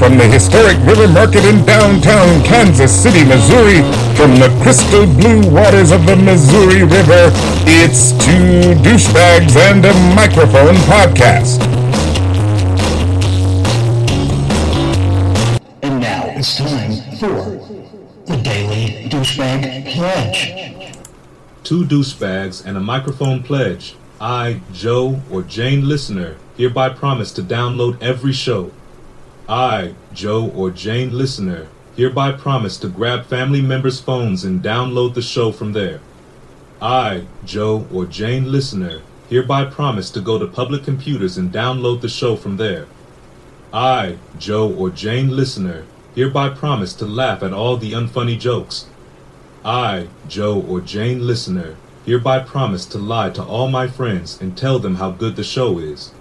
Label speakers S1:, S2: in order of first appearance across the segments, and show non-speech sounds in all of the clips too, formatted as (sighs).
S1: from the historic River Market in downtown Kansas City, Missouri, from the crystal blue waters of the Missouri River, it's Two Douchebags and a Microphone podcast.
S2: And now it's time for the Daily Douchebag Pledge.
S3: Two douchebags and a microphone pledge. I, Joe, or Jane listener, hereby promise to download every show. I, Joe, or Jane listener, hereby promise to grab family members' phones and download the show from there. I, Joe, or Jane listener, hereby promise to go to public computers and download the show from there. I, Joe, or Jane listener, hereby promise to laugh at all the unfunny jokes. I, Joe, or Jane listener, hereby promise to lie to all my friends and tell them how good the show is.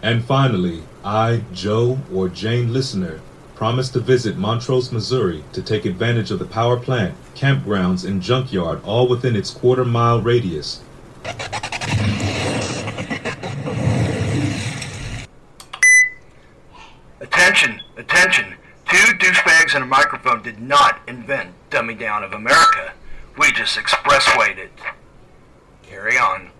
S3: And finally, I, Joe, or Jane listener, promise to visit Montrose, Missouri to take advantage of the power plant, campgrounds, and junkyard all within its quarter mile radius.
S4: Attention, attention. Two douchebags and a microphone did not invent Dummy Down of America. We just expresswayed it. Carry on.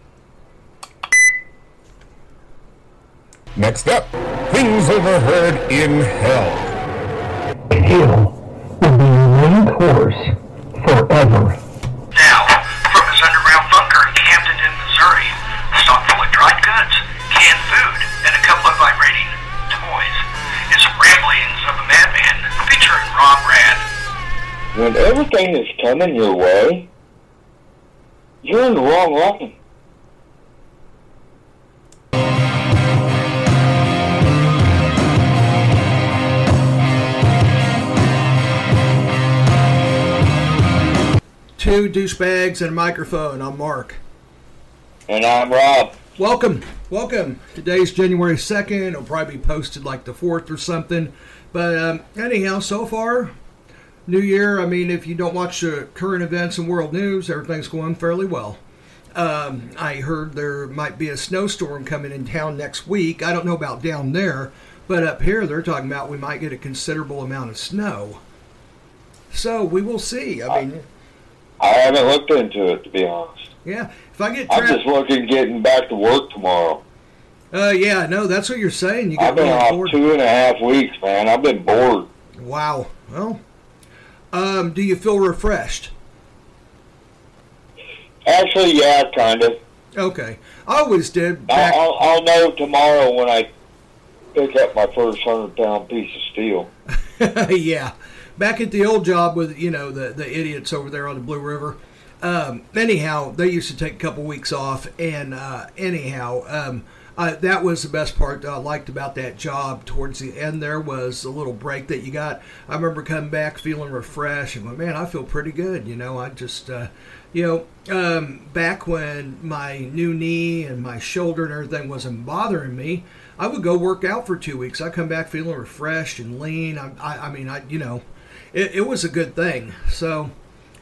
S1: Next up, things overheard in hell.
S2: Hell will be your main course forever.
S4: Now, from his underground bunker in Camden, Missouri, stock full of dried goods, canned food, and a couple of vibrating toys, is some Ramblings of a Madman featuring Rob Rad.
S5: when everything is coming your way, you're in the wrong line.
S6: Two douchebags and a microphone. I'm Mark.
S5: And I'm Rob.
S6: Welcome, welcome. Today's January 2nd. It'll probably be posted like the 4th or something. But um, anyhow, so far, New Year, I mean, if you don't watch the current events and world news, everything's going fairly well. Um, I heard there might be a snowstorm coming in town next week. I don't know about down there, but up here they're talking about we might get a considerable amount of snow. So we will see. I mean,
S5: I haven't looked into it to be honest.
S6: yeah, if I get
S5: I'm just looking getting back to work tomorrow.
S6: Uh, yeah, no, that's what you're saying. You
S5: I've
S6: get
S5: been
S6: really
S5: off
S6: bored.
S5: two and a half weeks, man. I've been bored.
S6: Wow. Well, um, do you feel refreshed?
S5: Actually, yeah, kind of.
S6: Okay, I always did. Back,
S5: I'll, I'll know tomorrow when I pick up my first hundred pound piece of steel. (laughs)
S6: yeah, back at the old job with you know the the idiots over there on the Blue River. Um, anyhow, they used to take a couple weeks off, and uh, anyhow, um, that was the best part that I liked about that job. Towards the end, there was a little break that you got. I remember coming back feeling refreshed, and went, man, I feel pretty good. You know, I just, uh, you know, um, back when my new knee and my shoulder and everything wasn't bothering me, I would go work out for two weeks. I come back feeling refreshed and lean. I, I, I mean, I, you know, it, it was a good thing. So.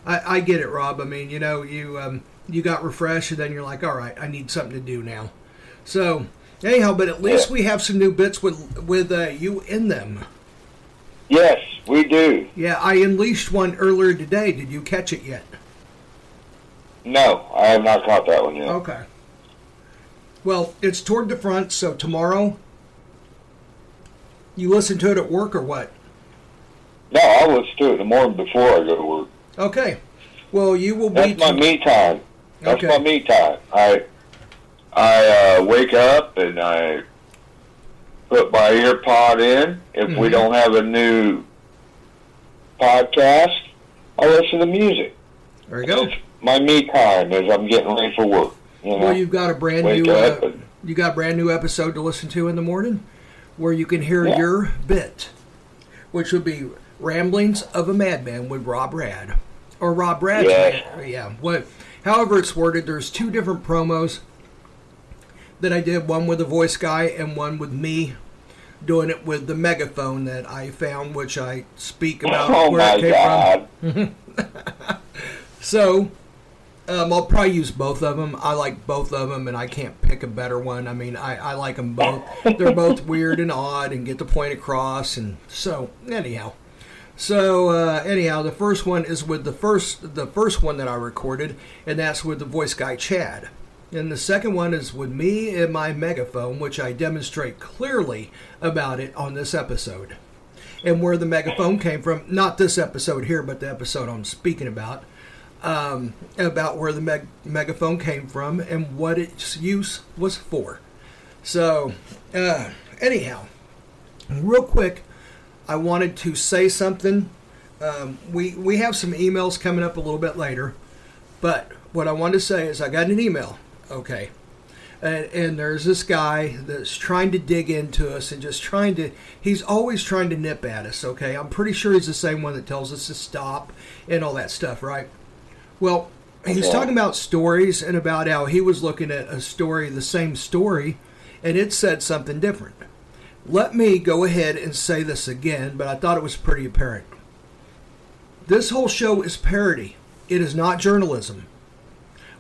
S6: I, I get it, Rob. I mean, you know, you um, you got refreshed, and then you're like, all right, I need something to do now. So anyhow, but at least we have some new bits with with uh, you in them.
S5: Yes, we do.
S6: Yeah, I unleashed one earlier today. Did you catch it yet?
S5: No, I have not caught that one yet.
S6: Okay. Well, it's toward the front, so tomorrow. You listen to it at work or what?
S5: No, I'll listen to it in the morning before I go to work.
S6: Okay. Well, you will be.
S5: That's my me time. That's
S6: Okay.
S5: my me time. I I uh, wake up and I put my ear pod in. If we
S6: Mhm.
S5: don't have a new podcast, I listen to music.
S6: There you go.
S5: It's my me time as I'm getting ready for work. You know,
S6: Well, you've got a brand
S5: wake
S6: new. Uh,
S5: and
S6: you got a brand new episode to listen to in the morning, where you can hear
S5: Yeah.
S6: your bit, which would be "Ramblings of a Madman" with Rob Rad, or Rob Rad.
S5: Yes.
S6: Yeah. What? However, it's worded. There's two different promos that I did. One with a voice guy and one with me doing it with the megaphone that I found, which I speak about
S5: oh
S6: where
S5: my
S6: it came from.
S5: god, (laughs)
S6: So, Um, I'll probably use both of them. I like both of them, and I can't pick a better one. I mean, I, I like them both. (laughs) They're both weird and odd, and get the point across. And so, anyhow, so uh, anyhow, the first one is with the first the first one that I recorded, and that's with the voice guy Chad. And the second one is with me and my megaphone, which I demonstrate clearly about it on this episode. And where the megaphone came from, not this episode here, but the episode I'm speaking about, um, about where the meg- megaphone came from and what its use was for. So, uh, anyhow, real quick, I wanted to say something. Um, we we have some emails coming up a little bit later, but what I wanted to say is I got an email. Okay. And, and there's this guy that's trying to dig into us and just trying to he's always trying to nip at us okay i'm pretty sure he's the same one that tells us to stop and all that stuff right well he's
S5: Okay.
S6: talking about stories and about how he was looking at a story the same story and it said something different let me go ahead and say this again but i thought it was pretty apparent this whole show is parody it is not journalism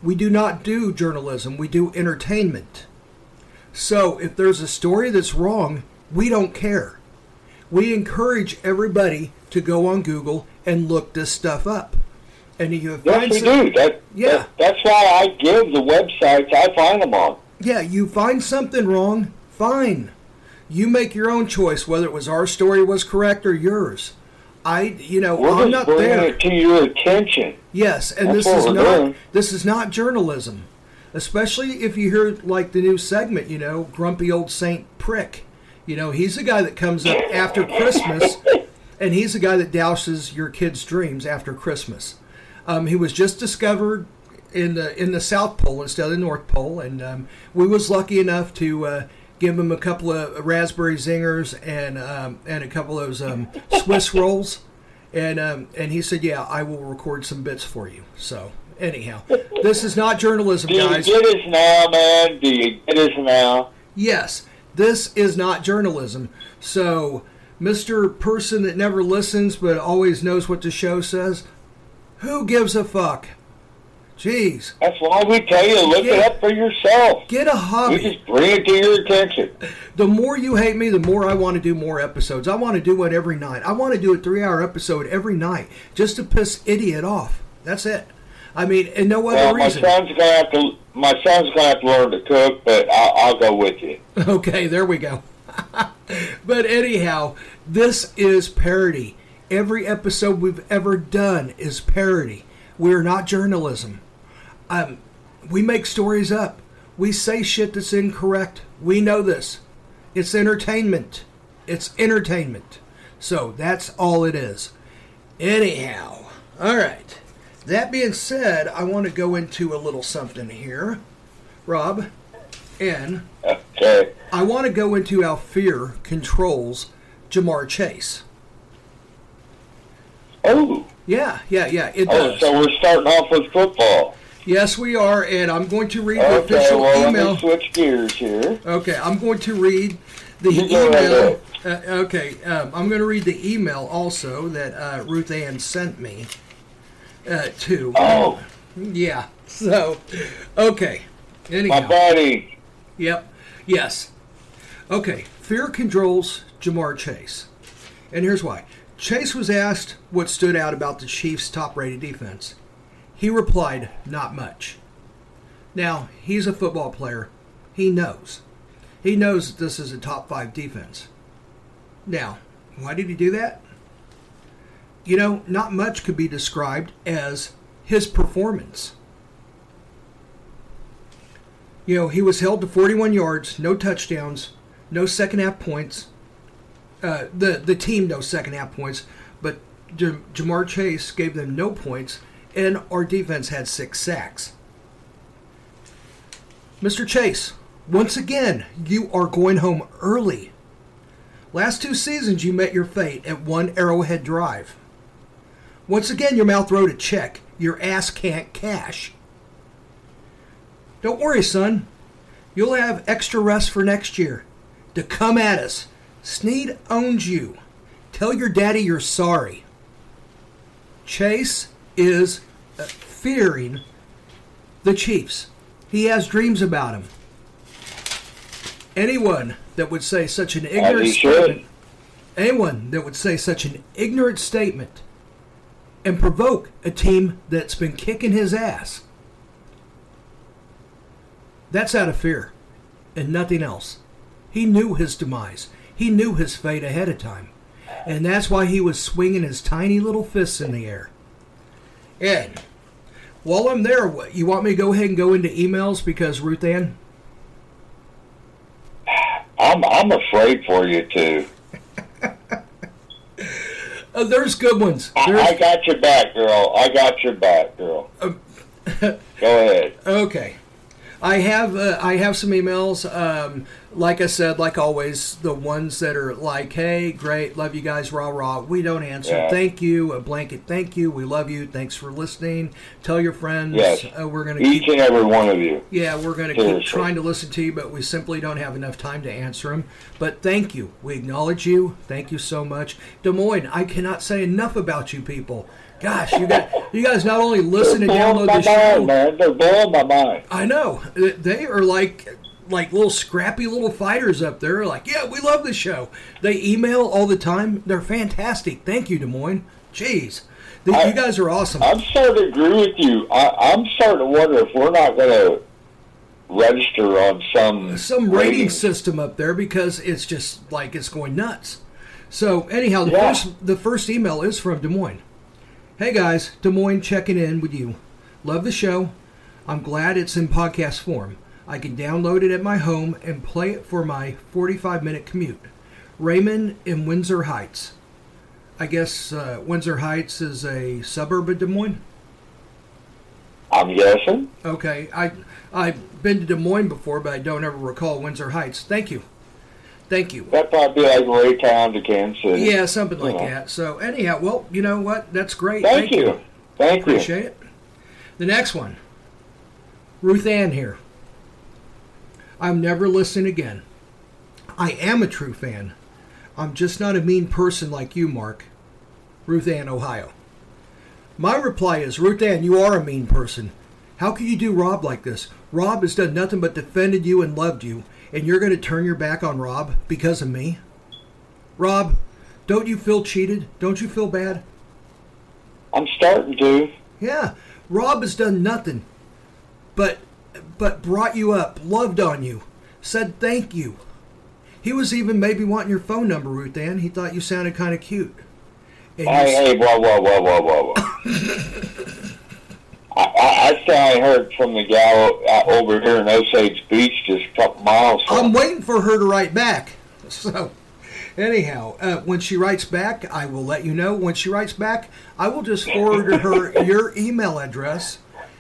S6: we do not do journalism, we do entertainment. So if there's a story that's wrong, we don't care. We encourage everybody to go on Google and look this stuff up. And you
S5: Yes, we do. That,
S6: Yeah.
S5: that- that's why I give the websites I find them on.
S6: yeah, you find something wrong, fine. You make your own choice whether it was our story was correct or yours. I, you know,
S5: We're
S6: I'm not there.
S5: it to your attention.
S6: Yes, and
S5: That's
S6: this is not
S5: doing.
S6: this is not journalism, especially if you hear like the new segment. You know, grumpy old Saint Prick. You know, he's the guy that comes up after Christmas, (laughs) and he's the guy that douses your kids' dreams after Christmas. Um, he was just discovered in the in the South Pole instead of the North Pole, and um, we was lucky enough to uh, give him a couple of raspberry zingers and um, and a couple of those um, Swiss rolls, and um, and he said, "Yeah, I will record some bits for you." So anyhow, this is not journalism,
S5: Do you
S6: guys.
S5: get us now, man? Do you get us now?
S6: Yes, this is not journalism. So, Mr. Person that never listens but always knows what the show says, who gives a fuck? Jeez,
S5: That's why we tell you look it up for yourself.
S6: get a hobby.
S5: We just bring it to your attention. (laughs)
S6: The more you hate me, the more I want to do more episodes. I want to do it every night. I want to do a three hour episode every night just to piss idiot off. That's it. I mean, and no other
S5: Well, my
S6: reason.
S5: son's gonna have to. My son's gonna have to learn to cook, but I'll, I'll go with you. (laughs)
S6: Okay, there we go. (laughs) but anyhow, this is parody. Every episode we've ever done is parody. We're not journalism. Um, we make stories up. We say shit that's incorrect. We know this. It's entertainment. It's entertainment. So that's all it is. Anyhow, all right. That being said, I want to go into a little something here, Rob, and
S5: Okay.
S6: I want to go into how fear controls Ja'Marr Chase.
S5: Oh,
S6: Yeah, yeah, yeah, it
S5: oh,
S6: does.
S5: so we're starting off with football.
S6: Yes, we are, and I'm going to read the
S5: Okay,
S6: official
S5: well, let
S6: email.
S5: me switch gears here.
S6: Okay, I'm going to read the
S5: You
S6: email. Uh, okay, um, I'm going to read the email also that uh, Ruth Ann sent me uh, to.
S5: Oh,
S6: Yeah. So, okay. Anyhow.
S5: my body.
S6: Yep. Yes. Okay. Fear controls Ja'Marr Chase. And here's why. Chase was asked what stood out about the Chiefs' top rated defense. He replied, Not much. Now, he's a football player. He knows. He knows that this is a top five defense. Now, why did he do that? You know, not much could be described as his performance. You know, he was held to 41 yards, no touchdowns, no second half points. Uh, the the team no second half points, but Ja'Marr Chase gave them no points, and our defense had six sacks. Mr. Chase, once again, you are going home early. Last two seasons, you met your fate at one Arrowhead Drive. Once again, your mouth wrote a check. Your ass can't cash. Don't worry, son. You'll have extra rest for next year. To come at us. Sneed owns you. Tell your daddy you're sorry. Chase is uh, fearing the Chiefs. He has dreams about him. Anyone that would say such an ignorant statement, anyone that would say such an ignorant statement and provoke a team that's been kicking his ass, that's out of fear and nothing else. He knew his demise. He knew his fate ahead of time. And that's why he was swinging his tiny little fists in the air. Ed, while I'm there, you want me to go ahead and go into emails because Ruth Ann?
S5: I'm I'm afraid for you too. (laughs)
S6: Uh, there's good ones. There's,
S5: I got your back, girl. I got your back, girl. (laughs) Go ahead.
S6: Okay. I have uh, I have some emails. Um, like I said, like always, the ones that are like, "Hey, great, love you guys, rah rah." We don't answer.
S5: Yeah.
S6: Thank you, a blanket. Thank you. We love you. Thanks for listening. Tell your friends.
S5: Yes.
S6: Uh, we're gonna
S5: Each
S6: keep.
S5: and every one of you.
S6: Yeah, we're gonna keep trying to listen to you, but we simply don't have enough time to answer them. But thank you. We acknowledge you. Thank you so much, Des Moines. I cannot say enough about you people. Gosh, you got you guys not only listen and download the show.
S5: mind, man. They're blowing my mind.
S6: I know they are like like little scrappy little fighters up there. Like, yeah, we love the show. They email all the time. They're fantastic. Thank you, Des Moines. Jeez, The-
S5: I-
S6: you guys are awesome.
S5: I'm starting to agree with you. I, I'm starting to wonder if we're not going to register on some
S6: Some rating system up there because it's just like it's going nuts. So anyhow, the
S5: Yeah.
S6: first the first email is from Des Moines. Hey guys, Des Moines checking in with you. Love the show. I'm glad it's in podcast form. I can download it at my home and play it for my 45 minute commute. Raymond in Windsor Heights. I guess uh, Windsor Heights is a suburb of Des Moines.
S5: I'm guessing.
S6: Okay, I I've been to Des Moines before, but I don't ever recall Windsor Heights. Thank you, thank you.
S5: That'd probably be like Raytown to Kansas City.
S6: Yeah, something like
S5: Yeah.
S6: that. So anyhow, well, you know what? That's great.
S5: Thank, you. Thank you.
S6: Appreciate it. The next one, Ruth Ann here. I'm never listening again. I am a true fan. I'm just not a mean person like you, Mark. Ruth Ann, Ohio. My reply is, Ruth Ann, you are a mean person. How can you do Rob like this? Rob has done nothing but defended you and loved you, and you're going to turn your back on Rob because of me? Rob, don't you feel cheated? Don't you feel bad?
S5: I'm starting to.
S6: Yeah, Rob has done nothing, but but brought you up, loved on you, said thank you. He was even maybe wanting your phone number, Ruth Ann. He thought you sounded kind of cute. And
S5: Hey, hey, whoa, whoa, whoa, whoa, whoa, whoa. (coughs) (coughs) I, I, I heard from the gal uh, over here in Osage Beach, just a couple miles from.
S6: I'm waiting for her to write back. (laughs) So, anyhow, uh, when she writes back, I will let you know. When she writes back, I will just forward her (laughs) your email address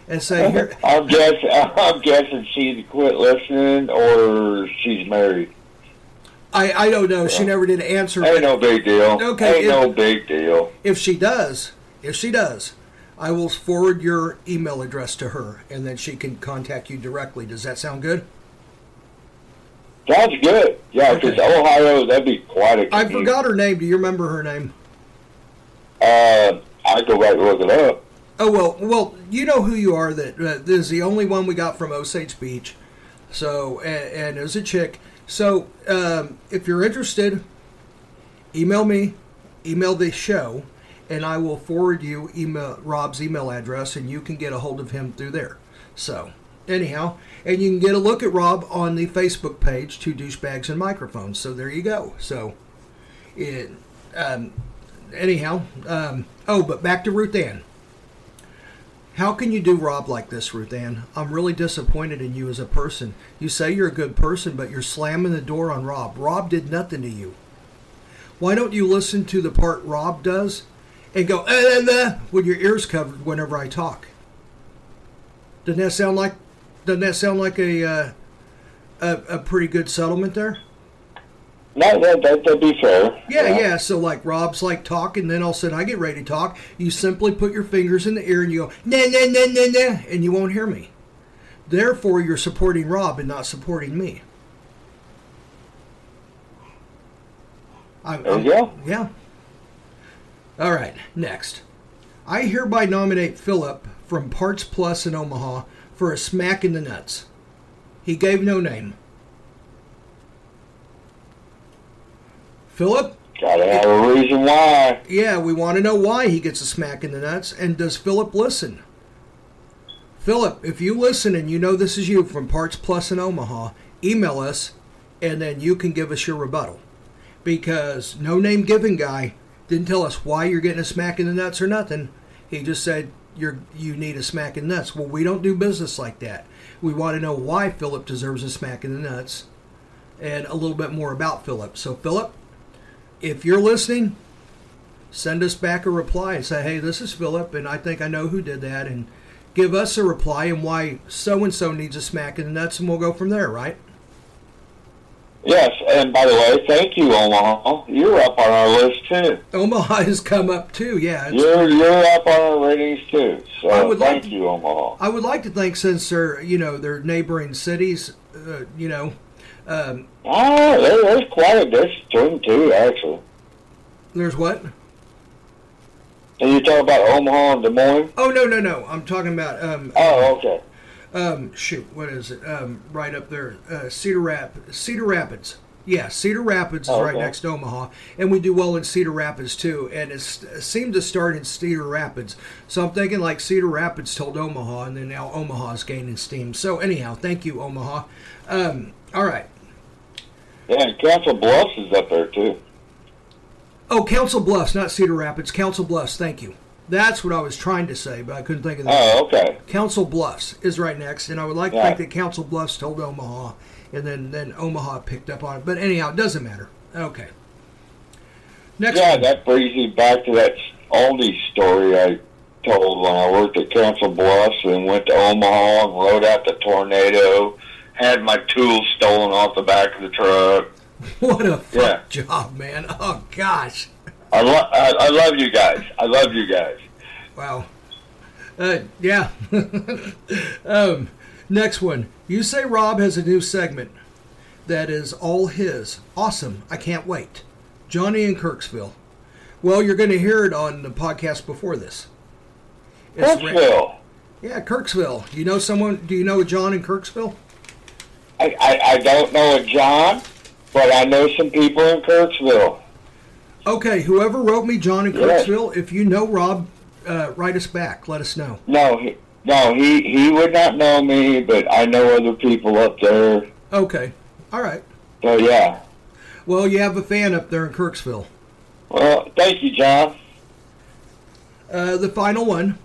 S6: and say, here, (laughs)
S5: I'm guessing. I'm guessing she quit listening, or she's married.
S6: I, I don't know. She never did answer.
S5: Ain't no big deal.
S6: Okay,
S5: Ain't
S6: it-
S5: no big deal.
S6: If she does, if she does, I will forward your email address to her, and then she can contact you directly. Does that sound good?
S5: Sounds good. Yeah, because
S6: Okay.
S5: Ohio, that'd be quite a.
S6: I forgot her name. Do you remember her name?
S5: Uh, I go back and look it up.
S6: Oh well, well, you know who you are. That uh, this is the only one we got from Osage Beach. So, and, and it was a chick. So, um, if you're interested, email me, email the show, and I will forward you email Rob's email address, and you can get a hold of him through there. So, anyhow, and you can get a look at Rob on the Facebook page, Two Douchebags and Microphones. So there you go. So, it, um, anyhow, um, oh, but back to Ruth Ann. How can you do Rob like this, Ruth Ann? I'm really disappointed in you as a person. You say you're a good person, but you're slamming the door on Rob. Rob did nothing to you. Why don't you listen to the part Rob does and go, eh, eh, with your ears covered whenever I talk? Doesn't that sound like doesn't that sound like a uh, a, a pretty good settlement there?
S5: No, that, that, that'd be fair.
S6: Yeah, yeah. So like Rob's like talking, then all of a sudden I get ready to talk. You simply put your fingers in the ear and you go nah nah nah nah nah, and you won't hear me. Therefore, you're supporting Rob and not supporting me. I,
S5: There you go.
S6: Yeah. All right. Next, I hereby nominate Philip from Parts Plus in Omaha for a smack in the nuts. He gave no name. Philip?
S5: Gotta have a reason why.
S6: Yeah, we want to know why he gets a smack in the nuts, and does Philip listen? Philip, if you listen and you know this is you from Parts Plus in Omaha, email us, and then you can give us your rebuttal. Because no name given guy didn't tell us why you're getting a smack in the nuts or nothing. He just said you're you need a smack in the nuts. Well, we don't do business like that. We want to know why Philip deserves a smack in the nuts, and a little bit more about Philip. So, Philip, if you're listening, send us back a reply and say, hey, this is Philip, and I think I know who did that, and give us a reply and why so and so needs a smack in the nuts, and we'll go from there, right?
S5: Yes, and by the way, thank you, Omaha. You're up on our list too.
S6: Omaha has come up too, yeah.
S5: You're you're up on our ratings too. So
S6: I would like
S5: thank
S6: to-
S5: you, Omaha.
S6: I would like to think since they're, you know, they're neighboring cities, uh, you know, um,
S5: Ah, there, there's quite a distance between two, actually.
S6: there's what?
S5: Are you talking about Omaha and Des Moines?
S6: Oh, no, no, no. I'm talking about, um,
S5: Oh, okay.
S6: Um, shoot, what is it? Um, right up there, uh, Cedar Rap, Cedar Rapids. Yeah, Cedar Rapids is
S5: Oh,
S6: right
S5: okay.
S6: next to Omaha, and we do well in Cedar Rapids too. And it's, it seemed to start in Cedar Rapids, so I'm thinking like Cedar Rapids told Omaha, and then now Omaha's gaining steam. So anyhow, thank you, Omaha. Um, all right.
S5: Yeah, and Council Bluffs is up there too.
S6: Oh, Council Bluffs, not Cedar Rapids. Council Bluffs. Thank you. That's what I was trying to say, but I couldn't think of that.
S5: Oh, okay.
S6: Council Bluffs is right next, and I would like to
S5: Yeah.
S6: think that Council Bluffs told Omaha, and then then Omaha picked up on it. But anyhow, it doesn't matter. Okay. Next
S5: Yeah,
S6: one.
S5: that brings me back to that Aldi story I told when I worked at Council Bluffs and went to Omaha and rode out the tornado, had my tools stolen off the back of the truck. (laughs)
S6: What a fuck
S5: Yeah.
S6: job, man! Oh gosh,
S5: I, lo- I, I love you guys. I love you guys.
S6: wow. Uh, yeah. (laughs) um, next one. You say Rob has a new segment that is all his. Awesome! I can't wait. Johnny in Kirksville. Well, you're going to hear it on the podcast before this. It's ra-
S5: Kirksville.
S6: Yeah, Kirksville. You know someone? Do you know a John in Kirksville?
S5: I, I, I don't know a John, but I know some people in Kirksville.
S6: Okay, whoever wrote me John in. Kirksville, if you know Rob, uh, write us back. Let us know.
S5: No, he, no, he, he would not know me, but I know other people up there.
S6: Okay, all right.
S5: So, yeah.
S6: Well, you have a fan up there in Kirksville.
S5: Well, thank you, John.
S6: Uh, the final one.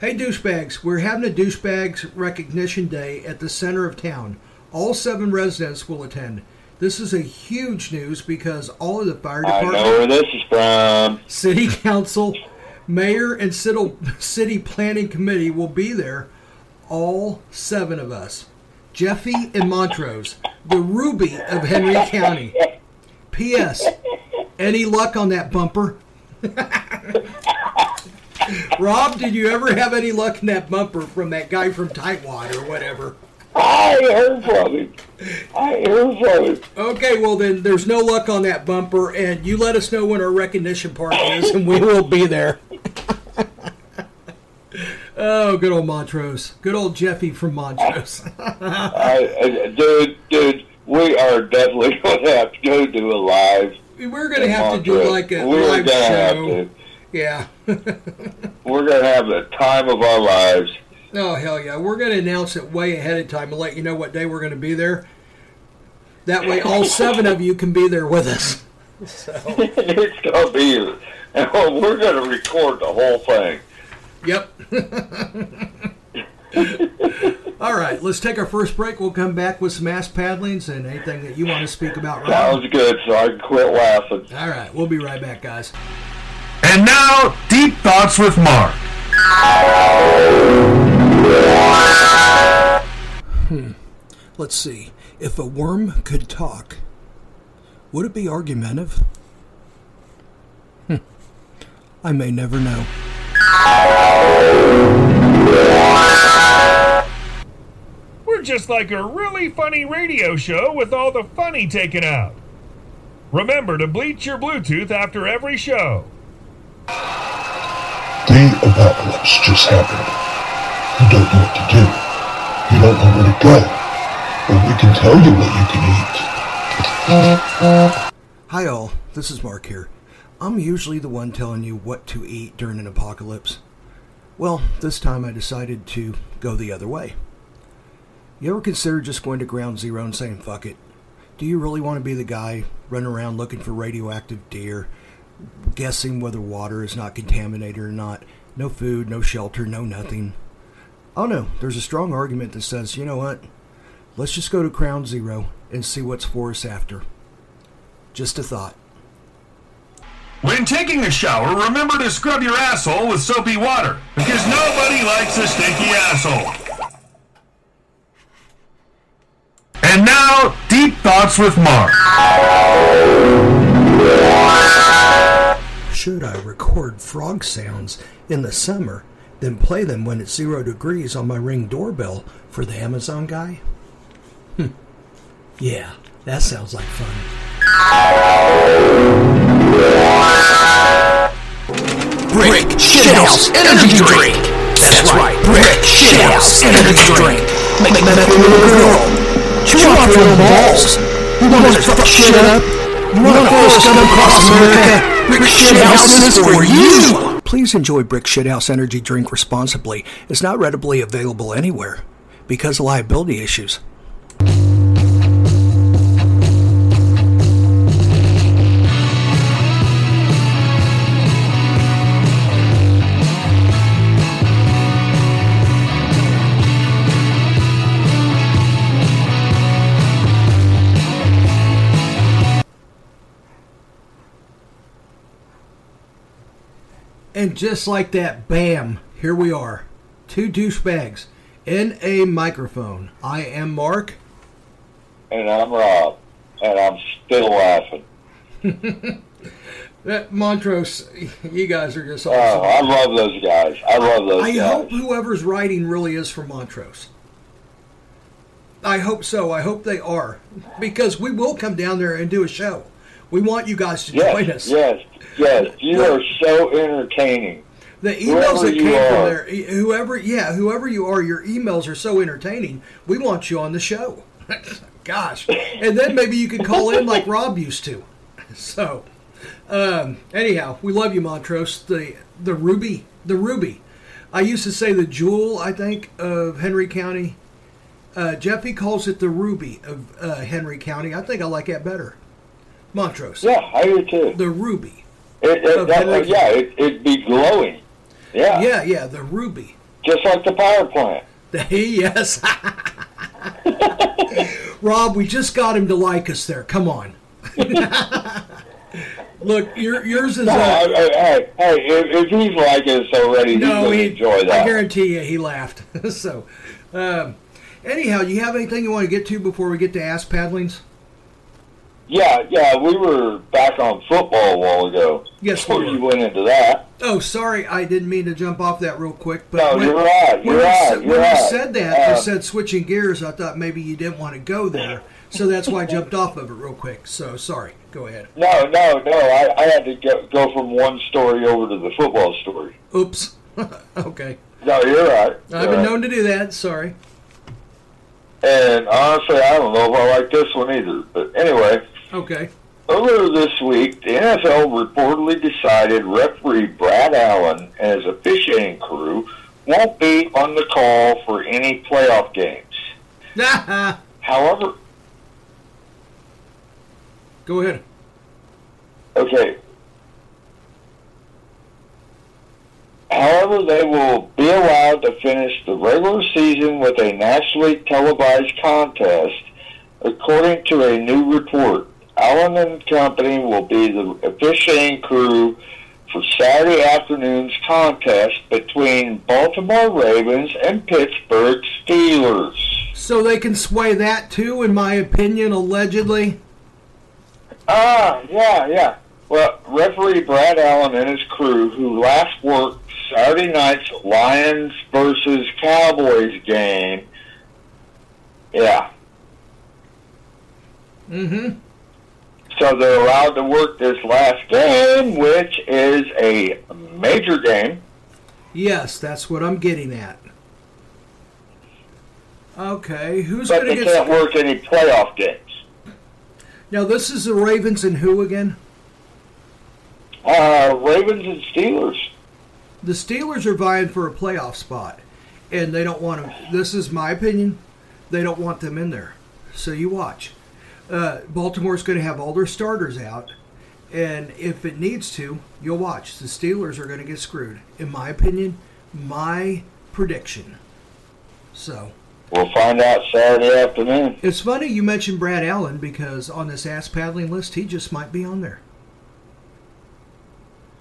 S6: Hey, douchebags, we're having a douchebags recognition day at the center of town. All seven residents will attend. This is a huge news because all of the fire
S5: I
S6: department,
S5: know where this is from.
S6: city council, mayor, and city, city planning committee will be there. All seven of us. Jeffy and Montrose, the Ruby of Henry County. P.S. Any luck on that bumper? (laughs) Rob, did you ever have any luck in that bumper from that guy from Tightwad or whatever?
S5: I heard from him. I heard from him.
S6: Okay, well then there's no luck on that bumper, and you let us know when our recognition party is, and we will be there. (laughs) oh, good old Montrose. Good old Jeffy from Montrose. (laughs)
S5: I, I, dude, dude, we are definitely (laughs) going to have to go do a live.
S6: We're gonna have to do like a
S5: We're
S6: live show.
S5: to.
S6: Yeah.
S5: We're going to have the time of our lives.
S6: Oh hell yeah! We're gonna announce it way ahead of time and let you know what day we're gonna be there. That way, all seven of you can be there with us.
S5: it's going to be, and we're going to record the whole thing.
S6: Yep. (laughs) all right, let's take our first break. We'll come back with some ass paddlings and anything that you want to speak about. Rob.
S5: Sounds good, so I can quit laughing.
S6: All right, we'll be right back, guys.
S1: And now, Deep Thoughts with Mark.
S6: Let's see. If a worm could talk, would it be argumentative? Hmm. I may never know.
S7: We're just like a really funny radio show with all the funny taken out. Remember to bleach your Bluetooth after every show.
S2: The apocalypse just happened. You don't know what to do.
S8: You don't know where to go, but we can tell you what you can eat.
S6: Hi, all. This is Mark here. I'm usually the one telling you what to eat during an apocalypse. Well, this time I decided to go the other way. You ever consider just going to ground zero and saying, fuck it? Do you really want to be the guy running around looking for radioactive deer, guessing whether water is not contaminated or not? No food, no shelter, no nothing. Oh no, there's a strong argument that says, you know what? Let's just go to ground zero and see what's for us after. Just a thought.
S7: When taking a shower, remember to scrub your asshole with soapy water, because nobody likes a stinky asshole. And now, Deep Thoughts with Mark.
S6: Should I record frog sounds in the summer, then play them when it's zero degrees on my ring doorbell for the Amazon guy? Hmm. Yeah, that sounds like fun.
S9: Brick Shithouse Energy Drink. That's right, Brick Shithouse Energy Drink. Make that little girl. Chew off your balls. You want to fuck shit up? You want to force come across America? Brick Shithouse is for you.
S6: Please enjoy Brick Shithouse Energy Drink responsibly. It's not readily available anywhere because of liability issues. And just like that, bam, here we are. Two douchebags in a microphone. I am Mark.
S5: And I'm Rob, and I'm still laughing. (laughs)
S6: That Montrose, you guys are just
S5: Oh. I love those guys. I love those guys.
S6: I
S5: guys.
S6: hope whoever's writing really is from Montrose. I hope so. I hope they are. Because we will come down there and do a show. We want you guys to join us.
S5: yes, yes. You are so entertaining.
S6: The emails
S5: Whoever
S6: that came from
S5: are.
S6: there, whoever, yeah, whoever you are, your emails are so entertaining. We want you on the show. (laughs) Gosh, and then maybe you could call in like Rob used to. (laughs) So, um, anyhow, we love you, Montrose. The the ruby, the ruby. I used to say the jewel. I think of Henry County. Uh, Jeffy calls it the ruby of uh, Henry County. I think I like that better. Montrose.
S5: Yeah, I do too.
S6: The ruby.
S5: It, it,
S6: of
S5: that,
S6: Henry
S5: yeah, it, it'd be glowing. Yeah,
S6: Yeah, yeah, the ruby.
S5: just like the power plant. (laughs)
S6: yes. (laughs) Rob, we just got him to like us there. Come on. (laughs) Look, your, yours is
S5: No,
S6: uh,
S5: hey, hey, hey, if, he's like us already,
S6: no. He,
S5: enjoy that.
S6: I guarantee you, he laughed. so, um, anyhow, you have anything you want to get to before we get to ass paddlings?
S5: Yeah, yeah, we were back on football a while ago.
S6: Yes,
S5: Before
S6: we were.
S5: you went into that.
S6: Oh, sorry, I didn't mean to jump off that real quick. But
S5: No,
S6: when,
S5: you're right, you're
S6: you
S5: right,
S6: said-
S5: you're
S6: when
S5: right.
S6: you said that, you
S5: Uh,
S6: said switching gears. I thought maybe you didn't want to go there, so that's why I jumped off of it real quick. So sorry. Go ahead.
S5: No, no, no. I, I had to go, go from one story over to the football story.
S6: Oops. (laughs) okay.
S5: No, you're right.
S6: I've been
S5: right.
S6: known to do that. Sorry.
S5: And honestly, I don't know if I like this one either. But anyway,
S6: Okay.
S5: earlier this week, the NFL reportedly decided referee Brad Allen and his officiating crew won't be on the call for any playoff games. (laughs) However,
S6: Go ahead.
S5: okay. However, they will be allowed to finish the regular season with a nationally televised contest, according to a new report. Allen and Company will be the officiating crew for Saturday afternoon's contest between Baltimore Ravens and Pittsburgh Steelers.
S6: So they can sway that too, in my opinion, allegedly.
S5: Ah, yeah, yeah. Well, referee Brad Allen and his crew, who last worked Saturday night's Lions versus Cowboys game, yeah.
S6: Mm-hmm.
S5: So they're allowed to work this last game, which is a major game.
S6: Yes, that's what I'm getting at. Okay, who's
S5: but
S6: going to
S5: they
S6: get
S5: can't work any playoff games.
S6: now? This is the Ravens and who again?
S5: Uh, Ravens and Steelers.
S6: The Steelers are vying for a playoff spot, and they don't want them. This is my opinion. They don't want them in there. So you watch. Uh, Baltimore's going to have all their starters out, and if it needs to, you'll watch. The Steelers are going to get screwed. In my opinion, my prediction. So
S5: We'll find out Saturday afternoon.
S6: it's funny you mentioned Brad Allen because on this ass paddling list, he just might be on there.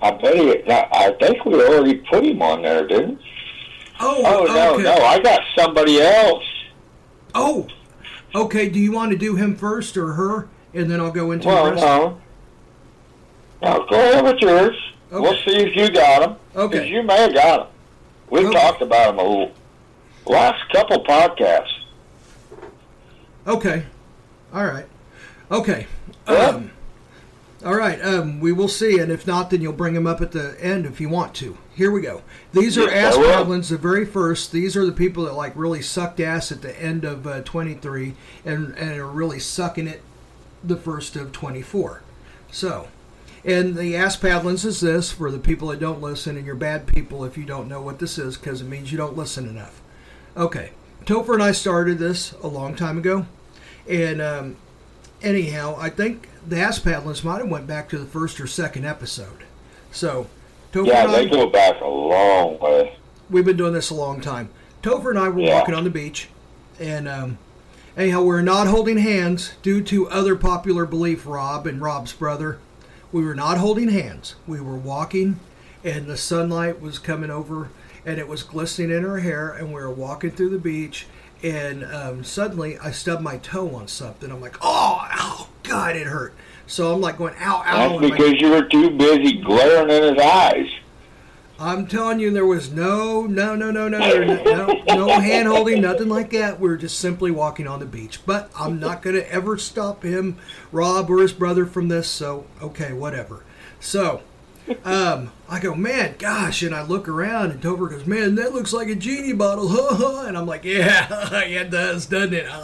S5: I bet he. I I think we already put him on there, didn't? we?
S6: Oh,
S5: Oh no, no, I got somebody else.
S6: Oh, okay. Do you want to do him first or her, and then I'll go into the
S5: Well,
S6: rest?
S5: no. No, go ahead with yours.
S6: Okay.
S5: We'll see if you got him.
S6: Okay.
S5: you may have got him. We
S6: Okay.
S5: talked about him a little. Last couple podcasts.
S6: Okay. All right. Okay.
S5: Yeah.
S6: Um, all right. Um, we will see, and if not, then you'll bring him up at the end if you want to. Here we go. These are ass paddlings, the very first. These are the people that like really sucked ass at the end of uh, 23 and and are really sucking it the first of 24. So, and the ass paddlings is this for the people that don't listen, and you're bad people if you don't know what this is because it means you don't listen enough. Okay. Topher and I started this a long time ago. And um, anyhow, I think the ass paddlers might have went back to the first or second episode. So, Topher
S5: Yeah,
S6: and I,
S5: they go back a long way.
S6: we've been doing this a long time. Topher and I were
S5: Yeah.
S6: walking on the beach, and um, anyhow, we're not holding hands due to other popular belief. Rob and Rob's brother, we were not holding hands. We were walking, and the sunlight was coming over, and it was glistening in her hair, and we were walking through the beach. And um, suddenly, I stubbed my toe on something. I'm like, "Oh, ow, God, it hurt!" So I'm like going, "Ow, ow!"
S5: That's because you were too busy glaring in his eyes.
S6: I'm telling you, there was no, no, no, no, no, (laughs) no, no, no hand holding, nothing like that. We were just simply walking on the beach. But I'm not going to ever stop him, Rob, or his brother from this. So, okay, whatever. So, um, I go, man, gosh, and I look around, and Topher goes, man, that looks like a genie bottle, (laughs) ha. And I'm like, yeah, (laughs) it does, doesn't it? (laughs)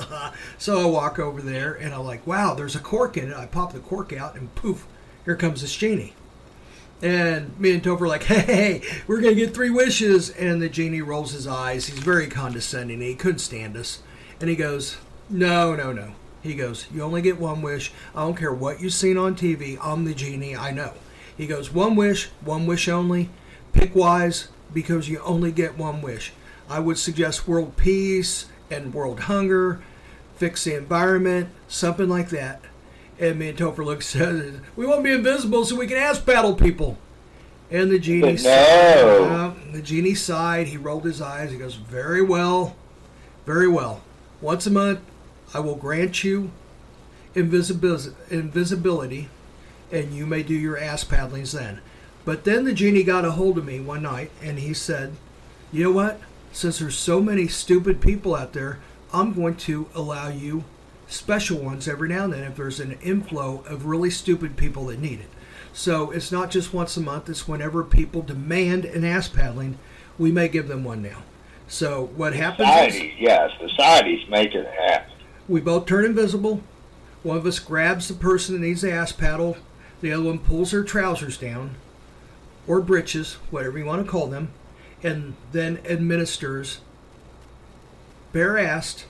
S6: So I walk over there, and I'm like, wow, there's a cork in it. I pop the cork out, and poof, here comes this genie. And me and Topher are like, hey, we're going to get three wishes. And the genie rolls his eyes. He's very condescending. He couldn't stand us. And he goes, no, no, no. He goes, you only get one wish. I don't care what you've seen on TV. I'm the genie. I know. He goes, one wish, one wish only. Pick wise because you only get one wish. I would suggest world peace and world hunger, fix the environment, something like that. And me and Topher look (laughs) says, "We want to be invisible so we can ass paddle people." And the genie
S5: No.
S6: sighed. Uh, the genie sighed. He rolled his eyes. He goes, "Very well, very well. Once a month, I will grant you invisibil- invisibility, and you may do your ass paddlings then." But then the genie got a hold of me one night, and he said, "You know what? Since there's so many stupid people out there, I'm going to allow you." special ones every now and then if there's an inflow of really stupid people that need it. So it's not just once a month, it's whenever people demand an ass paddling, we may give them one now. So what happens is
S5: Society, yeah, society's making it happen.
S6: we both turn invisible. One of us grabs the person that needs the ass paddle, the other one pulls their trousers down, or breeches, whatever you want to call them, and then administers bare assed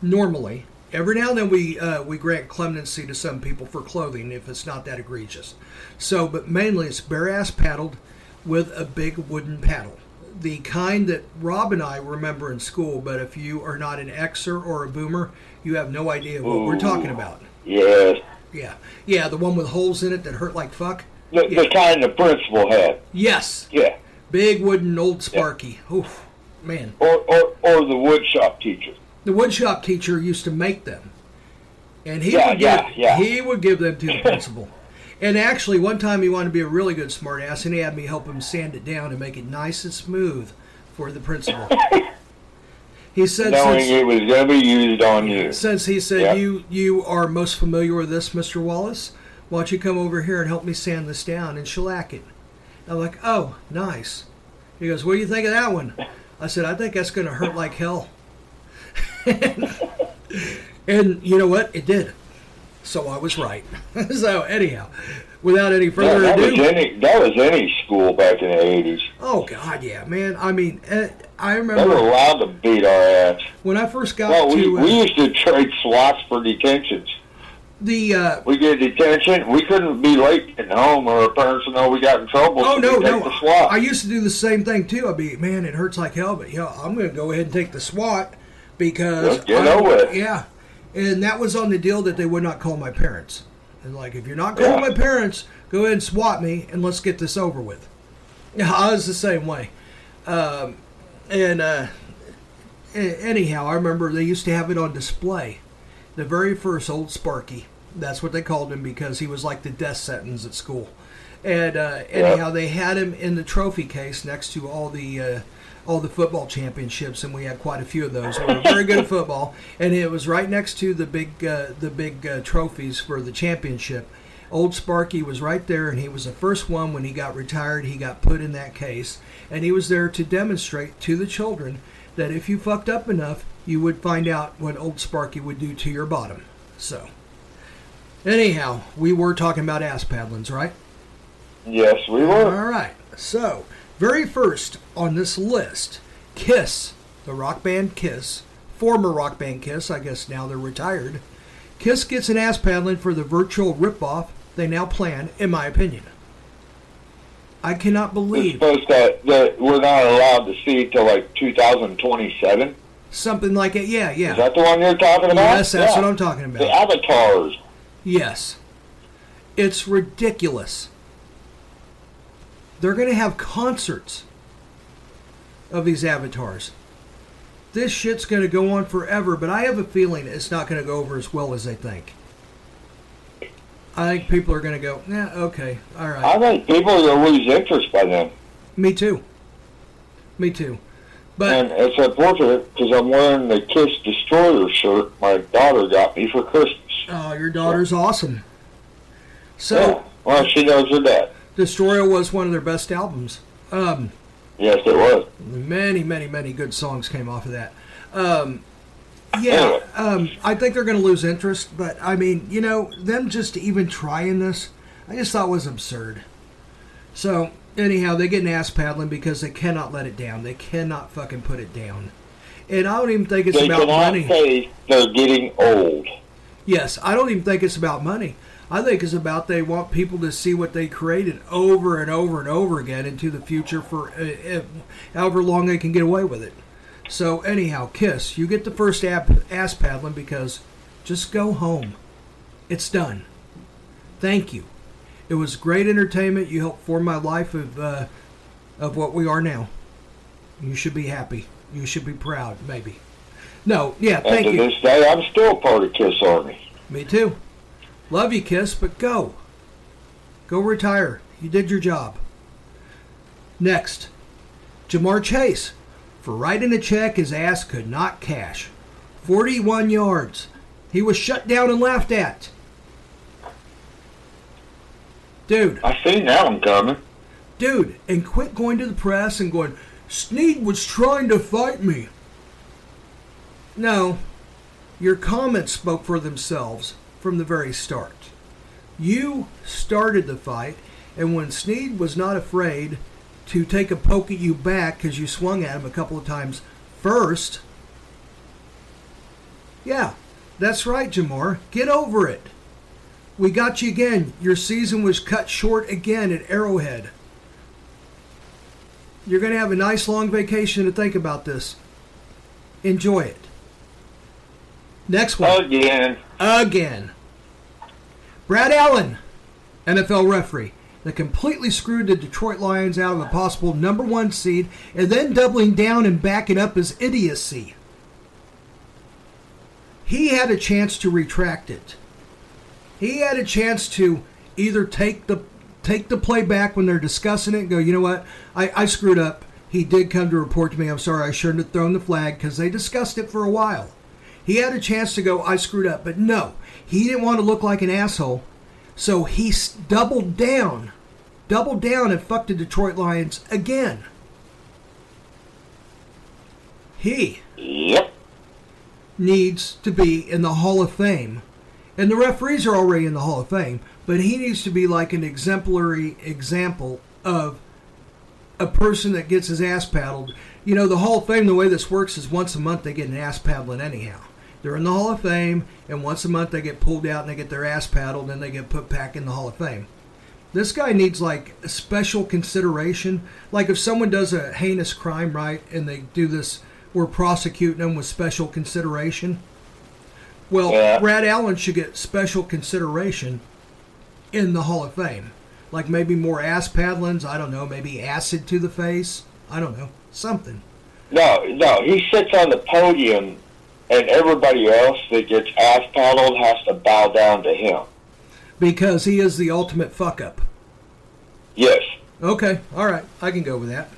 S6: normally. Every now and then we uh, we grant clemency to some people for clothing if it's not that egregious. So, but mainly it's bare ass paddled with a big wooden paddle. The kind that Rob and I remember in school, but if you are not an Xer or a boomer, you have no idea what we're talking about.
S5: Yes.
S6: Yeah. Yeah, the one with holes in it that hurt like fuck.
S5: The,
S6: Yeah.
S5: the kind the principal had.
S6: Yes.
S5: Yeah.
S6: Big wooden old Sparky. Oof. Man.
S5: Or, or, or the wood shop teacher.
S6: The woodshop teacher used to make them. And he
S5: Yeah,
S6: would
S5: yeah,
S6: give,
S5: yeah.
S6: he would give them to the principal. (laughs) And actually, one time he wanted to be a really good smartass, and he had me help him sand it down and make it nice and smooth for the principal. (laughs) he said,
S5: knowing
S6: since,
S5: it was going to be used on you.
S6: since he said
S5: Yeah.
S6: you you are most familiar with this, Mr. Wallace, why don't you come over here and help me sand this down and shellac it? I'm like, oh, nice. He goes, what do you think of that one? I said, I think that's going to hurt like hell. (laughs) and you know what? It did. So I was right. (laughs) so anyhow, without any
S5: Yeah,
S6: further
S5: that was
S6: ado,
S5: any that was any school back in the eighties.
S6: oh god, yeah, man. I mean, eh, I remember
S5: They were allowed to beat our ass.
S6: when I first got
S5: Well, we,
S6: to uh,
S5: we used to trade slots for detentions.
S6: the. Uh,
S5: We get detention. We couldn't be late getting home, or our parents would know we got in trouble.
S6: Oh
S5: so
S6: no, no! I used to do the same thing too. I'd be, man, it hurts like hell, but yeah, I'm going to go ahead and take the SWAT because
S5: Just get
S6: I-
S5: over it.
S6: Yeah, and that was on the deal that they would not call my parents. And like, if you're not calling
S5: Yeah.
S6: my parents, go ahead and SWAT me, and let's get this over with. Yeah, (laughs) I was the same way. Um, and uh, anyhow, I remember they used to have it on display. The very first old Sparky. That's what they called him because he was like the death sentence at school. And uh, anyhow, they had him in the trophy case next to all the uh, all the football championships, and we had quite a few of those. We were very good at (laughs) football, and it was right next to the big uh, the big uh, trophies for the championship. Old Sparky was right there, and he was the first one when he got retired. He got put in that case, and he was there to demonstrate to the children that if you fucked up enough, you would find out what Old Sparky would do to your bottom. So, anyhow, we were talking about ass paddlings, right?
S5: yes, we were.
S6: All right. So, very first on this list, Kiss, the rock band Kiss, former rock band Kiss, I guess now they're retired. Kiss gets an ass paddling for the virtual ripoff they now plan, in my opinion. I cannot
S5: It's
S6: believe
S5: supposed that that we're not allowed to see till like 2027.
S6: something like it. Yeah, yeah.
S5: Is that the one you're talking about?
S6: Yes, that's
S5: Yeah.
S6: what I'm talking about.
S5: The avatars.
S6: Yes. It's ridiculous. They're going to have concerts of these avatars. This shit's going to go on forever, but I have a feeling it's not going to go over as well as they think. I think people are going to go, yeah, okay, all right.
S5: I think people are gonna lose interest by then,
S6: Me too. Me too. But
S5: and it's unfortunate because I'm wearing the Kiss Destroyer shirt my daughter got me for Christmas.
S6: oh, your daughter's awesome. So,
S5: yeah. Well, she knows her dad.
S6: Destroyer was one of their best albums. Um,
S5: Yes, it was.
S6: many, many, many good songs came off of that. Um, yeah, um, I think they're going to lose interest, but I mean, you know, them just even trying this, I just thought was absurd. So, anyhow, they get an ass paddling because they cannot let it down. They cannot fucking put it down. And I don't even think it's
S5: They
S6: about money.
S5: say they're getting old.
S6: Yes, I don't even think it's about money. I think it's about they want people to see what they created over and over and over again into the future for uh, uh, however long they can get away with it. So anyhow, Kiss, you get the first ass paddling because just go home. It's done. Thank you. It was great entertainment. You helped form my life of uh, of what we are now. You should be happy. You should be proud, maybe. No, yeah,
S5: And
S6: thank
S5: to
S6: you.
S5: this day, I'm still part of Kiss Army.
S6: Me too. Love you, Kiss, but go. Go retire. You did your job. Next, Ja'Marr Chase. For writing a check his ass could not cash. 41 yards. He was shut down and laughed at. Dude,
S5: I seen that one coming.
S6: dude, and quit going to the press and going, Sneed was trying to fight me. No, your comments spoke for themselves from the very start. You started the fight, and when Sneed was not afraid to take a poke at you back because you swung at him a couple of times first, yeah, that's right, Ja'Marr. Get over it. We got you again. Your season was cut short again at Arrowhead. You're going to have a nice long vacation to think about this. Enjoy it. Next one.
S5: Again.
S6: Again. Brad Allen, NFL referee, that completely screwed the Detroit Lions out of a possible number one seed and then doubling down and backing up his idiocy. He had a chance to retract it. He had a chance to either take the take the play back when they're discussing it and go, you know what, I, I screwed up. He did come to report to me. I'm sorry, I shouldn't have thrown the flag because they discussed it for a while. He had a chance to go, I screwed up, but no, he didn't want to look like an asshole. So he doubled down, doubled down and fucked the Detroit Lions again. He
S5: Yep.
S6: needs to be in the Hall of Fame. And the referees are already in the Hall of Fame, but he needs to be like an exemplary example of a person that gets his ass paddled. You know, the Hall of Fame, the way this works is once a month they get an ass paddling anyhow. They're in the Hall of Fame, and once a month they get pulled out and they get their ass paddled, and they get put back in the Hall of Fame. This guy needs like a special consideration. Like if someone does a heinous crime, right, and they do this, we're prosecuting them with special consideration. Well,
S5: Yeah.
S6: Brad Allen should get special consideration in the Hall of Fame. Like maybe more ass paddlings. I don't know. Maybe acid to the face. I don't know. Something.
S5: No, no, he sits on the podium, and everybody else that gets ass paddled has to bow down to him.
S6: Because he is the ultimate fuck up.
S5: Yes.
S6: Okay, all right, I can go with that.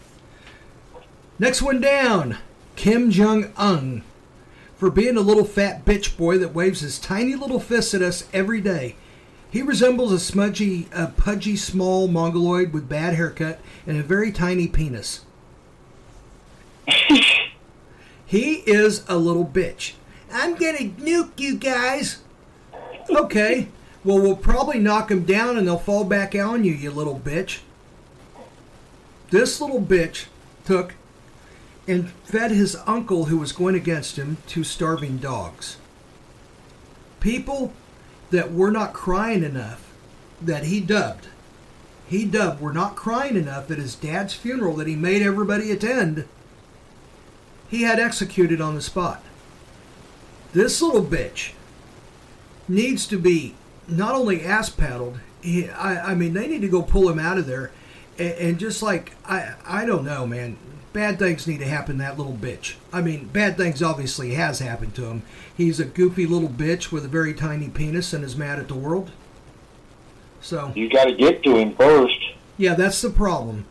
S6: Next one down Kim Jong un. For being a little fat bitch boy that waves his tiny little fist at us every day. He resembles a smudgy, a pudgy small mongoloid with bad haircut and a very tiny penis. (laughs) he is a little bitch. I'm gonna nuke you guys. Okay, well, we'll probably knock him down and they'll fall back on you, you little bitch. This little bitch took and fed his uncle, who was going against him, to starving dogs. People that were not crying enough, that he dubbed, he dubbed, were not crying enough at his dad's funeral that he made everybody attend, he had executed on the spot. This little bitch needs to be not only ass paddled. He, I, I mean, they need to go pull him out of there, and, and just like I, I don't know, man. Bad things need to happen to that little bitch. I mean, bad things obviously has happened to him. He's a goofy little bitch with a very tiny penis and is mad at the world. So
S5: You got to get to him first.
S6: yeah, that's the problem.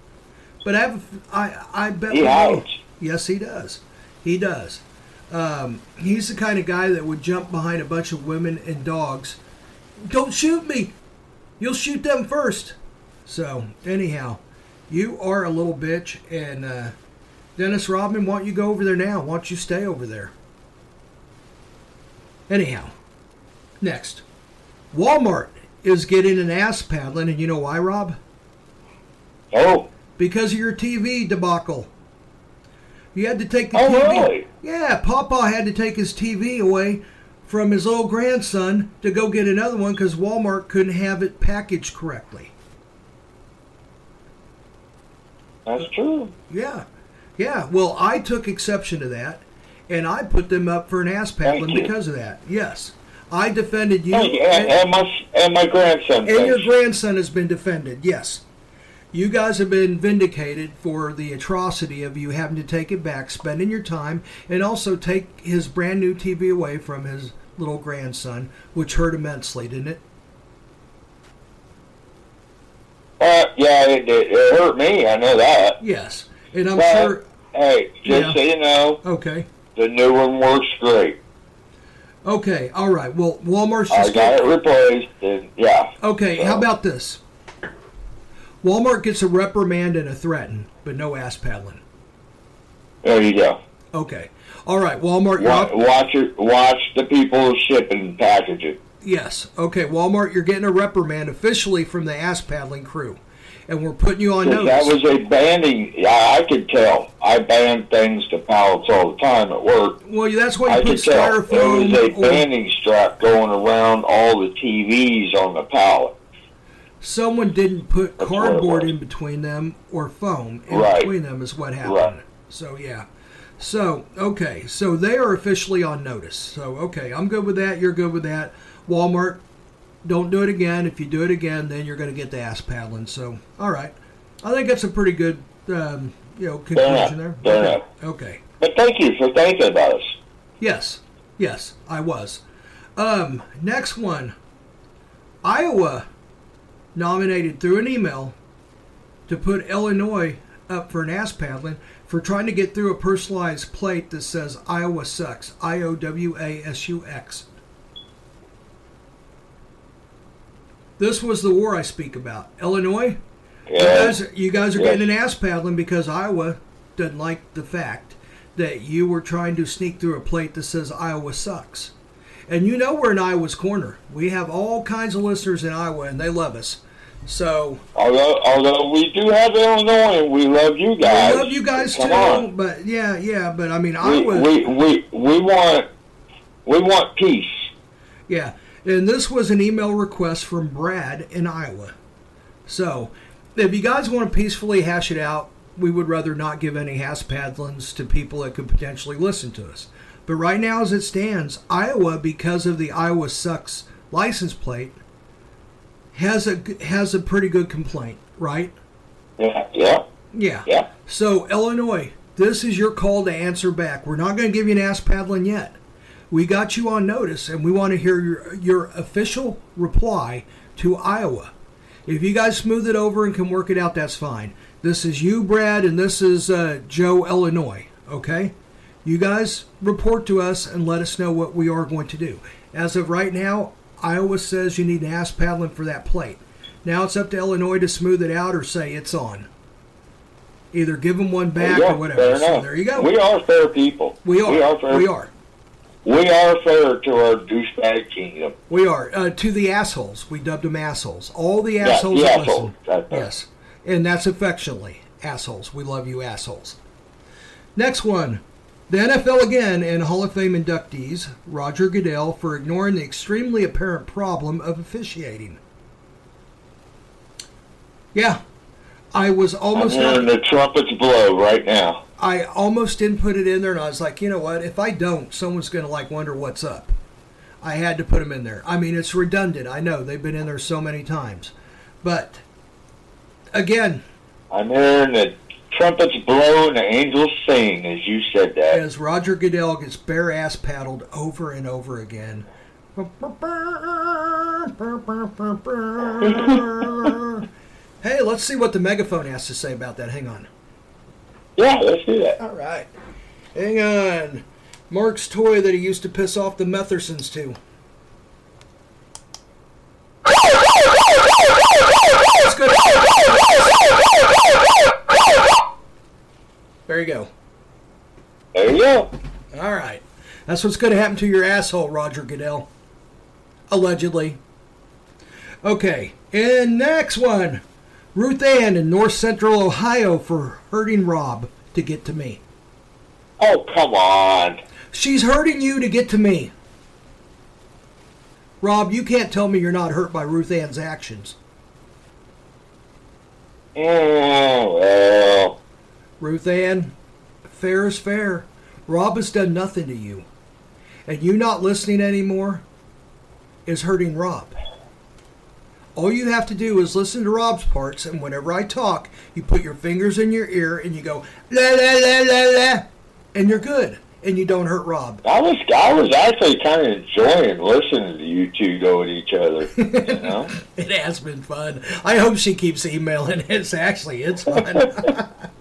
S6: But I have, I, I bet
S5: He hides.
S6: Yes, he does. He does. Um, he's the kind of guy that would jump behind a bunch of women and dogs. Don't shoot me. You'll shoot them first. So anyhow, you are a little bitch, and uh, Dennis Rodman, why don't you go over there now? Why don't you stay over there? Anyhow, next, Walmart is getting an ass paddling, and you know why, Rob?
S5: Oh,
S6: Because of your TV debacle. You had to take the
S5: Oh,
S6: TV.
S5: really?
S6: Yeah, Papa had to take his TV away from his little grandson to go get another one because Walmart couldn't have it packaged correctly.
S5: that's true.
S6: Yeah, yeah. Well, I took exception to that, and I put them up for an ass paddling because of that. Yes, I defended you,
S5: Hey, and, and my and my grandson.
S6: and your grandson has been defended. Yes. You guys have been vindicated for the atrocity of you having to take it back, spending your time, and also take his brand new TV away from his little grandson, which hurt immensely, didn't it?
S5: Uh, yeah, it, it, it hurt me. I know that.
S6: Yes. And I'm
S5: But,
S6: sure.
S5: Hey, just
S6: Yeah.
S5: so you know,
S6: Okay.
S5: the new one works great.
S6: Okay. All right. Well, Walmart's
S5: I
S6: just.
S5: got it replaced, and yeah.
S6: Okay. How about this? Walmart gets a reprimand and a threaten, but no ass paddling.
S5: There you go.
S6: Okay. All right. Walmart, you're
S5: Wa-
S6: up.
S5: Watch it. Watch the people shipping and packaging.
S6: Yes. Okay, Walmart, you're getting a reprimand officially from the ass paddling crew, and we're putting you on notice.
S5: That was a banning. Yeah, I could tell. I ban things to pallets all the time at work.
S6: well, that's why
S5: I
S6: you put
S5: could tell. There was a
S6: styrofoam or
S5: banning strap going around all the TVs on the pallet.
S6: Someone didn't put
S5: That's
S6: cardboard in between them or foam in
S5: Right.
S6: between them is what happened.
S5: Right.
S6: So yeah. So okay, so they are officially on notice. So okay, I'm good with that. You're good with that. Walmart, don't do it again. If you do it again, then you're going to get the ass paddling. So all right, I think that's a pretty good, um, you know, conclusion there.
S5: Fair
S6: okay. okay.
S5: But thank you for thinking about us.
S6: Yes, yes, I was. Um, next one, Iowa nominated through an email to put Illinois up for an ass paddling for trying to get through a personalized plate that says Iowa sucks. I O W A S U X. This was the war I speak about. Illinois, you guys, you guys are
S5: Yes.
S6: getting an ass paddling because Iowa doesn't like the fact that you were trying to sneak through a plate that says Iowa sucks. And you know we're in Iowa's corner. We have all kinds of listeners in Iowa, and they love us. So
S5: Although, although we do have Illinois, and we love you guys.
S6: we love you guys
S5: Come
S6: too.
S5: on.
S6: But yeah, yeah. But I mean,
S5: We,
S6: Iowa.
S5: we, we, we want we want peace.
S6: Yeah, and this was an email request from Brad in Iowa. So, if you guys want to peacefully hash it out, we would rather not give any haspadlins to people that could potentially listen to us. But right now, as it stands, Iowa, because of the Iowa sucks license plate, has a has a pretty good complaint, right?
S5: Yeah, yeah,
S6: Yeah.
S5: yeah.
S6: So, Illinois, this is your call to answer back. We're not going to give you an ass paddling yet. We got you on notice, and we want to hear your, your official reply to Iowa. If you guys smooth it over and can work it out, that's fine. This is you, Brad, and this is uh, Joe, Illinois. Okay? You guys report to us and let us know what we are going to do. As of right now, Iowa says you need an ass paddling for that plate. Now it's up to Illinois to smooth it out or say it's on. Either give them one back
S5: Yeah,
S6: or whatever.
S5: Fair
S6: So there you go.
S5: We are fair people.
S6: We are.
S5: We are fair.
S6: We are.
S5: We are fair to our douchebag kingdom.
S6: We are. Uh, to the assholes. We dubbed them assholes. All the
S5: Yeah,
S6: assholes
S5: the
S6: that
S5: assholes.
S6: listen. Yes. And that's affectionately. Assholes. We love you, assholes. Next one. The NFL again and Hall of Fame inductees, Roger Goodell, for ignoring the extremely apparent problem of officiating. Yeah. I was almost.
S5: I'm hearing the trumpets blow right now.
S6: I almost didn't put it in there, and I was like, you know what? If I don't, someone's going to like wonder what's up. I had to put them in there. I mean, it's redundant. I know they've been in there so many times, but again,
S5: I'm hearing the trumpets blow and the angels sing as you said that.
S6: as Roger Goodell gets bare ass paddled over and over again. (laughs) hey, let's see what the megaphone has to say about that. Hang on.
S5: Yeah, let's do that.
S6: All right. Hang on. Mark's toy that he used to piss off the Methersons to. That's good. There you go.
S5: There you go.
S6: All right. That's what's going to happen to your asshole, Roger Goodell. Allegedly. Okay. And next one. Ruth Ann in North Central Ohio for hurting Rob to get to me.
S5: Oh, come on.
S6: She's hurting you to get to me. Rob, you can't tell me you're not hurt by Ruth Ann's actions.
S5: Oh, well.
S6: Ruth Ann, fair is fair. Rob has done nothing to you. And you not listening anymore is hurting Rob. All you have to do is listen to Rob's parts, and whenever I talk, you put your fingers in your ear and you go, la la la la la, and you're good. And you don't hurt Rob.
S5: I was I was actually kind of enjoying listening to you two go at each other. You know, (laughs)
S6: It has been fun. I hope she keeps emailing. (laughs) It's actually it's fun. (laughs)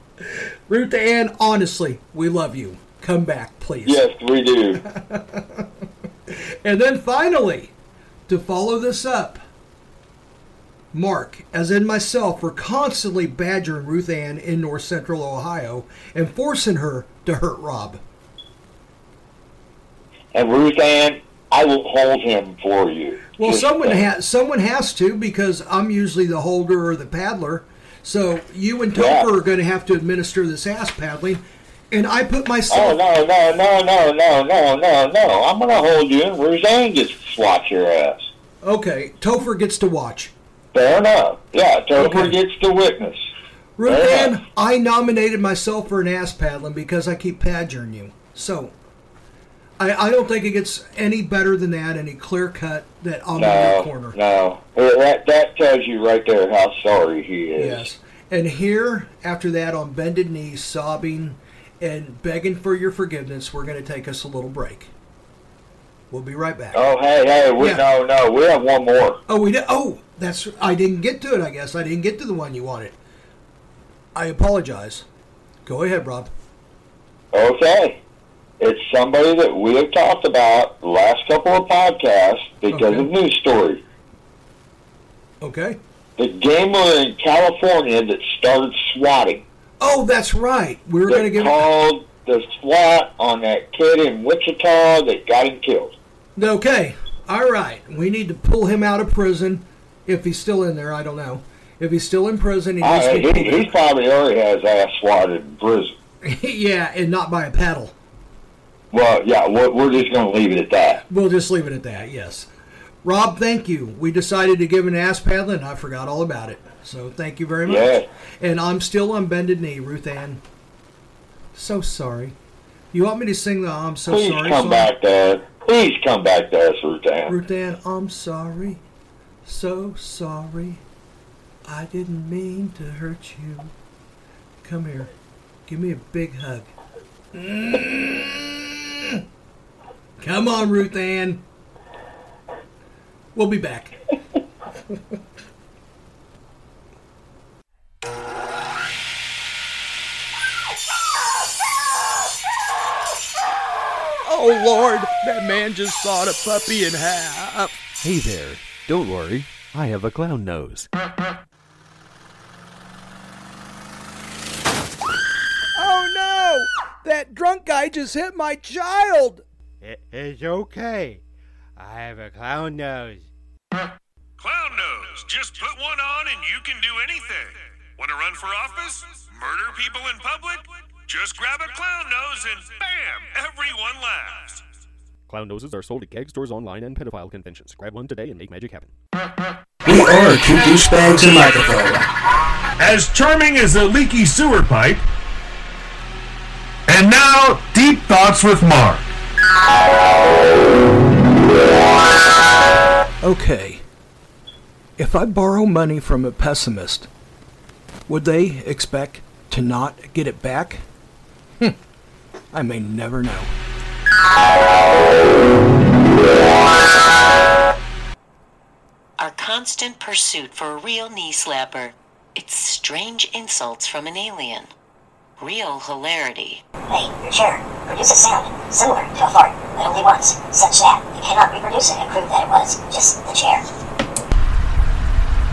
S6: Ruth Ann, honestly, we love you. Come back, please.
S5: yes, we do. (laughs)
S6: And then finally, to follow this up, Mark, as in myself, were constantly badgering Ruth Ann in North Central Ohio and forcing her to hurt Rob.
S5: And Ruth Ann, I will hold him for you.
S6: Well,
S5: Just
S6: someone has someone has to because I'm usually the holder or the paddler. So you and Topher
S5: Yeah.
S6: are going to have to administer this ass paddling, and I put myself.
S5: Oh no no no no no no no no! I'm gonna hold you, and Ruth Ann gets to swat your ass.
S6: Okay, Topher gets to watch.
S5: Fair enough. Yeah, Topher
S6: Okay.
S5: gets to witness.
S6: Ruth Ann. I nominated myself for an ass paddling because I keep badgering you. So, I, I don't think it gets any better than that, any clear cut that your
S5: No,
S6: corner.
S5: no. That that tells you right there how sorry he is.
S6: Yes. And here, after that, on bended knees, sobbing and begging for your forgiveness, we're going to take us a little break. We'll be right back.
S5: Oh hey hey, we
S6: Yeah.
S5: no no, we have one more.
S6: Oh, we did. Oh, that's. I didn't get to it. I guess I didn't get to the one you wanted. I apologize. Go ahead, Rob.
S5: Okay. It's somebody that we have talked about the last couple of podcasts because
S6: Okay.
S5: of news story.
S6: Okay.
S5: The gamer in California that started swatting.
S6: Oh, that's right. We were going to give.
S5: called the SWAT on that kid in Wichita that got him killed.
S6: Okay, all right. We need to pull him out of prison. If he's still in there, I don't know. If he's still in prison, he needs
S5: Uh,
S6: to
S5: he, he probably already has ass swatted in prison. (laughs)
S6: yeah, and not by a paddle.
S5: Well, yeah, we're, we're just going to leave it at that.
S6: We'll just leave it at that, yes. Rob, thank you. We decided to give an ass paddling. I forgot all about it. So thank you very much.
S5: Yeah.
S6: And I'm still on bended knee, Ruth Ann. So sorry. You want me to sing the I'm so
S5: Please
S6: sorry Please
S5: come
S6: song?
S5: back to us. Please come back to us, Ruth Ann.
S6: Ruth Ann, I'm sorry. So sorry. I didn't mean to hurt you. Come here. Give me a big hug. (laughs) (laughs) Come on, Ruth Ann. We'll be back. (laughs)
S10: Oh Lord, that man just sawed a puppy in half.
S11: Hey there, don't worry, I have a clown nose.
S10: Oh no! That drunk guy just hit my child!
S12: It is okay. I have a clown nose.
S7: Clown nose. Just put one on and you can do anything. Want to run for office? Murder people in public? Just grab a clown nose and bam! Everyone laughs.
S11: Clown noses are sold at gag stores online and pedophile conventions. Grab one today and make magic happen.
S9: We are two douchebags and microphone.
S7: As charming as a leaky sewer pipe. And now, Deep Thoughts with Mark.
S6: Okay. If I borrow money from a pessimist, would they expect to not get it back? Hm. I may never know.
S13: Our constant pursuit for a real knee slapper. It's strange insults from an alien. Real hilarity.
S14: Hey, your chair produces sound similar to a fart, but only once, such that you cannot reproduce it and prove that it was just the chair.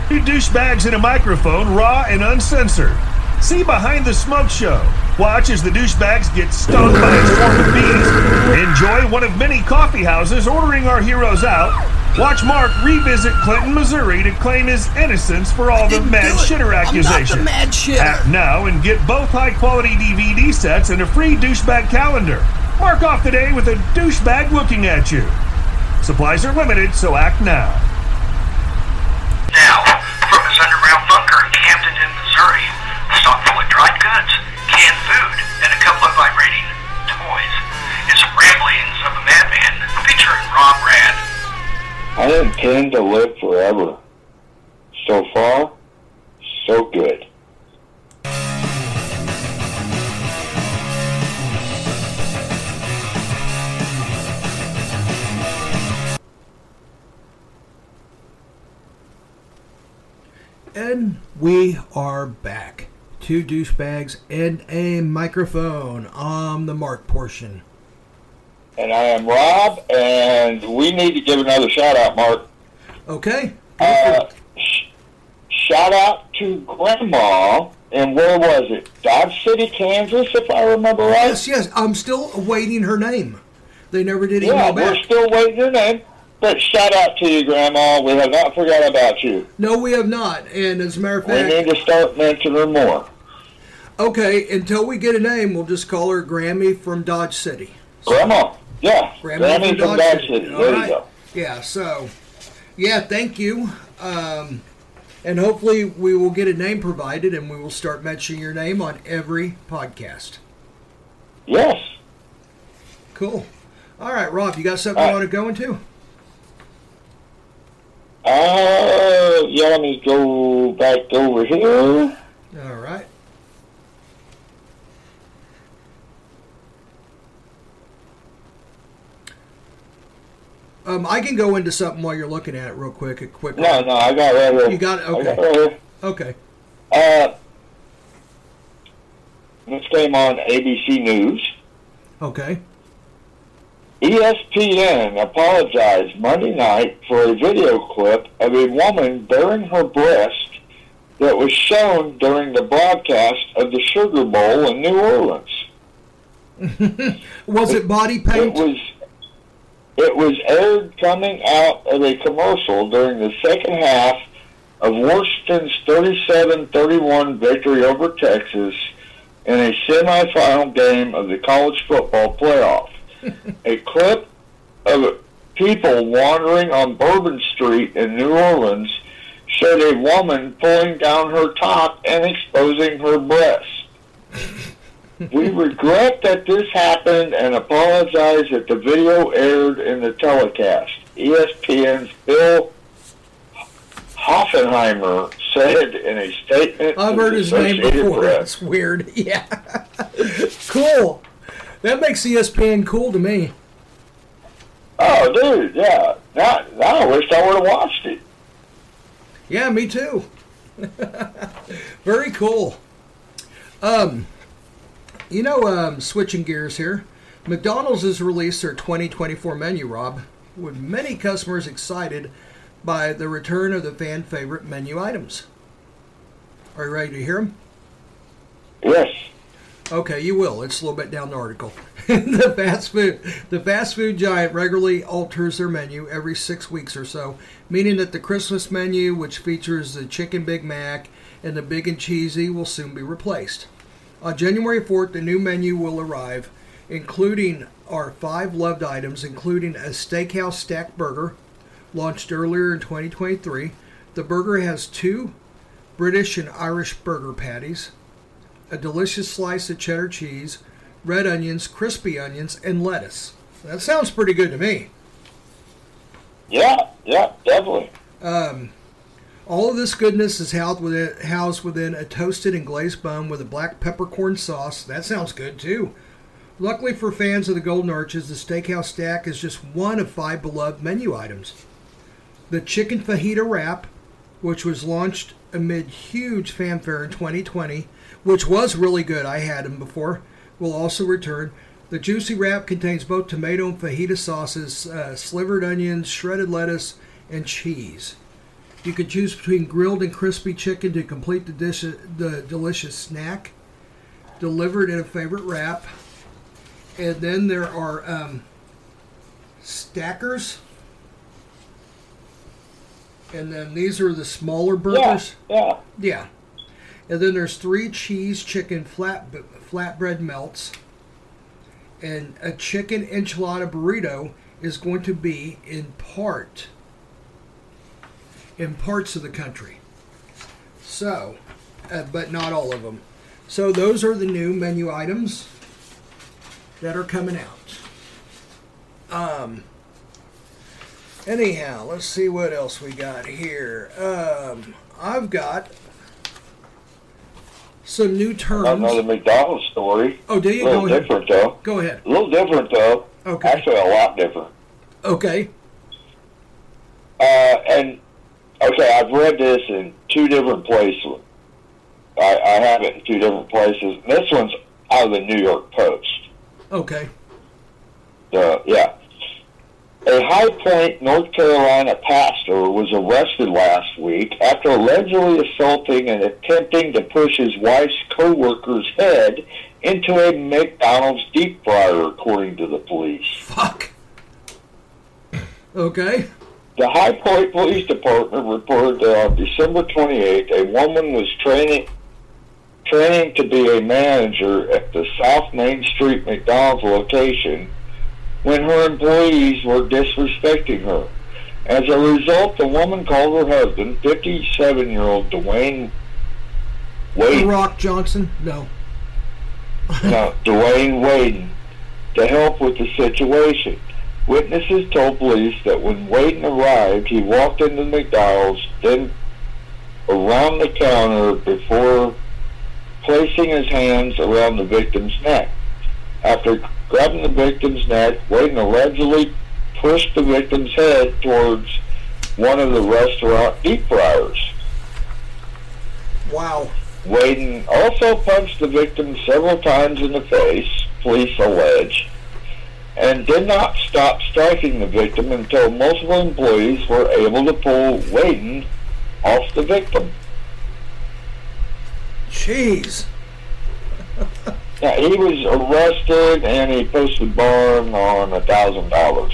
S7: Two douchebags in a microphone, raw and uncensored. See behind the smoke show. Watch as the douchebags get stung by a swarm of bees. Enjoy one of many coffee houses ordering our heroes out. Watch Mark revisit Clinton, Missouri to claim his innocence for all the mad shitter accusations.
S10: mad shitter.
S7: Act now and get both high quality DVD sets and a free douchebag calendar. Mark off the day with a douchebag looking at you. Supplies are limited, so act now.
S4: Now, from his underground bunker in Camden, Missouri, stocked full of dried goods, canned food, and a couple of vibrating toys, is Ramblings of a Madman, featuring Rob Rad.
S5: I intend to live forever. So far, so good.
S6: And we are back. Two douchebags and a microphone on the mark portion.
S5: And I am Rob, and we need to give another shout out, Mark.
S6: Okay.
S5: Uh, sh- shout out to Grandma, and where was it? Dodge City, Kansas, if I remember right.
S6: Yes, yes. I'm still awaiting her name. They never did
S5: Yeah,
S6: email
S5: we're still waiting her name. But shout out to you, Grandma. We have not forgot about you.
S6: No, we have not. And as a matter of fact, We
S5: need to start mentioning her more.
S6: okay, until we get a name, we'll just call her Grammy from Dodge City.
S5: Grandma, yeah,
S6: Grammy,
S5: Grammy from Dodge City.
S6: All
S5: There you go.
S6: Yeah, so, yeah, thank you. Um, and hopefully we will get a name provided and we will start mentioning your name on every podcast.
S5: Yes.
S6: Cool. All right, Rob, you got something you want to go into?
S5: Uh, yeah, let me go back over here.
S6: All right. Um, I can go into something while you're looking at it real quick. A quick.
S5: No, no, I got it right here.
S6: You got it.
S5: I got
S6: Okay.
S5: it right.
S6: Okay.
S5: Uh, this came on ABC News.
S6: Okay.
S5: ESPN apologized Monday night for a video clip of a woman bearing her breast that was shown during the broadcast of the Sugar Bowl in New Orleans. (laughs)
S6: Was it body paint?
S5: It was it was aired coming out of a commercial during the second half of Washington's 37-31 victory over Texas in a semifinal game of the college football playoff. (laughs) a clip of people wandering on Bourbon Street in New Orleans showed a woman pulling down her top and exposing her breasts. (laughs) We regret that this happened and apologize that the video aired in the telecast. ESPN's Bill Hoffenheimer said in a statement
S6: I've heard his name before.
S5: Press.
S6: That's weird. (laughs) Yeah. cool. That makes ESPN cool to me.
S5: Oh, dude, yeah. Now, now I wish I would have watched it.
S6: Yeah, me too. (laughs) Very cool. Um, you know, um, switching gears here, McDonald's has released their 2024 menu, Rob, with many customers excited by the return of the fan favorite menu items. Are you ready to hear them?
S5: Yes.
S6: Okay, you will. It's a little bit down the article. (laughs) the fast food, the fast food giant regularly alters their menu every six weeks or so, meaning that the Christmas menu, which features the chicken Big Mac and the big and cheesy, will soon be replaced. On January 4th, the new menu will arrive, including our five loved items, including a steakhouse stack burger, launched earlier in 2023. The burger has two British and Irish burger patties, a delicious slice of cheddar cheese, red onions, crispy onions, and lettuce. That sounds pretty good to me.
S5: Yeah, yeah, definitely.
S6: Um, all of this goodness is housed within, housed within a toasted and glazed bun with a black peppercorn sauce. That sounds good too. Luckily for fans of the Golden Arches, the Steakhouse Stack is just one of five beloved menu items. The Chicken Fajita Wrap, which was launched amid huge fanfare in 2020, which was really good, I had them before, will also return. The Juicy Wrap contains both tomato and fajita sauces, uh, slivered onions, shredded lettuce, and cheese. You can choose between grilled and crispy chicken to complete the dish, the delicious snack, delivered in a favorite wrap. And then there are um, stackers. And then these are the smaller burgers.
S5: Yeah.
S6: Yeah. And then there's three cheese chicken flat flatbread melts. And a chicken enchilada burrito is going to be in part in parts of the country. So, uh, but not all of them. So those are the new menu items that are coming out. Um. Anyhow, let's see what else we got here. Um, I've got some new terms.
S5: Another McDonald's story.
S6: Oh, do you?
S5: A little
S6: Go ahead.
S5: different though.
S6: Go ahead.
S5: A little different though.
S6: Okay.
S5: Actually, a lot different.
S6: Okay.
S5: Uh, and okay, I've read this in two different places. I, I have it in two different places. This one's out of the New York Post.
S6: Okay.
S5: Yeah. A High Point, North Carolina pastor was arrested last week after allegedly assaulting and attempting to push his wife's co-worker's head into a McDonald's deep fryer, according to the police.
S6: Fuck. Okay.
S5: The High Point Police Department reported that on December 28th, a woman was training training to be a manager at the South Main Street McDonald's location when her employees were disrespecting her. As a result, the woman called her husband, 57-year-old Dwayne
S6: The
S5: Wade,
S6: Rock Johnson? No.
S5: no, Dwayne Waden, to help with the situation. Witnesses told police that when Waden arrived, he walked into McDonald's, then around the counter before placing his hands around the victim's neck. After grabbing the victim's neck, Waden allegedly pushed the victim's head towards one of the restaurant deep fryers.
S6: Wow.
S5: Waden also punched the victim several times in the face, police allege, and did not stop striking the victim until multiple employees were able to pull Waden off the victim.
S6: Jeez. (laughs)
S5: Yeah, he was arrested and he posted bond on a thousand dollars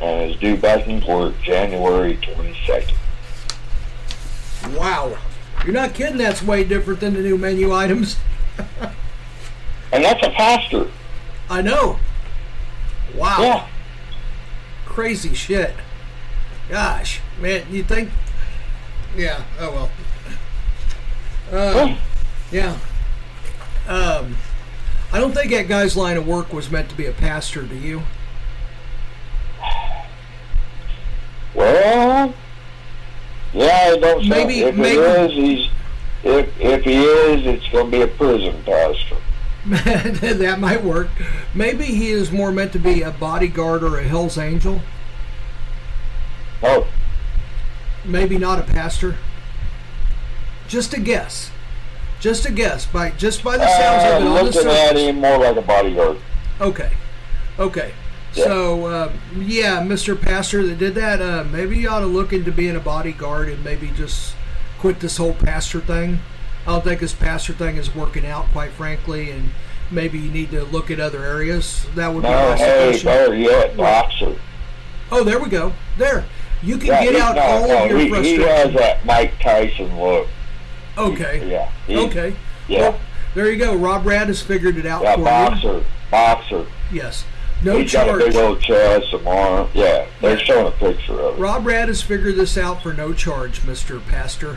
S5: and is due back in court January twenty second.
S6: Wow. You're not kidding. That's way different than the new menu items. (laughs)
S5: And that's a pastor.
S6: I know. Wow.
S5: Yeah.
S6: Crazy shit. Gosh, man, you think? Yeah. Oh well. Um, yeah. Um, I don't think that guy's line of work was meant to be a pastor. Do you?
S5: Well, yeah, I don't.
S6: Maybe-
S5: if
S6: maybe-
S5: he is, he's if if he is, it's going to be a prison pastor. (laughs)
S6: that might work. Maybe he is more meant to be a bodyguard or a Hell's Angel.
S5: Oh,
S6: Maybe not a pastor. Just a guess. Just a guess. By just by the sounds
S5: uh,
S6: of it on the
S5: looking at him more like a bodyguard.
S6: Okay. Okay. So, uh, yeah, Mr. Pastor that did that, uh, maybe you ought to look into being a bodyguard and maybe just quit this whole pastor thing. I don't think this pastor thing is working out, quite frankly, and maybe you need to look at other areas. That would be
S5: No,
S6: my
S5: hey, better yet, boxer.
S6: Oh, there we go. There. You can
S5: Yeah,
S6: get out
S5: no,
S6: all
S5: no,
S6: of your
S5: he, he
S6: frustration.
S5: has that Mike Tyson look.
S6: Okay.
S5: Yeah. he-
S6: Okay.
S5: Yeah.
S6: Well, there you go. Rob Rad has figured it out
S5: Yeah,
S6: for you.
S5: boxer, boxer.
S6: Yes. No
S5: He's got a big
S6: charge.
S5: old chest, some arm. Yeah, they're showing a picture of it.
S6: Rob Rad has figured this out for no charge, Mr. Pastor.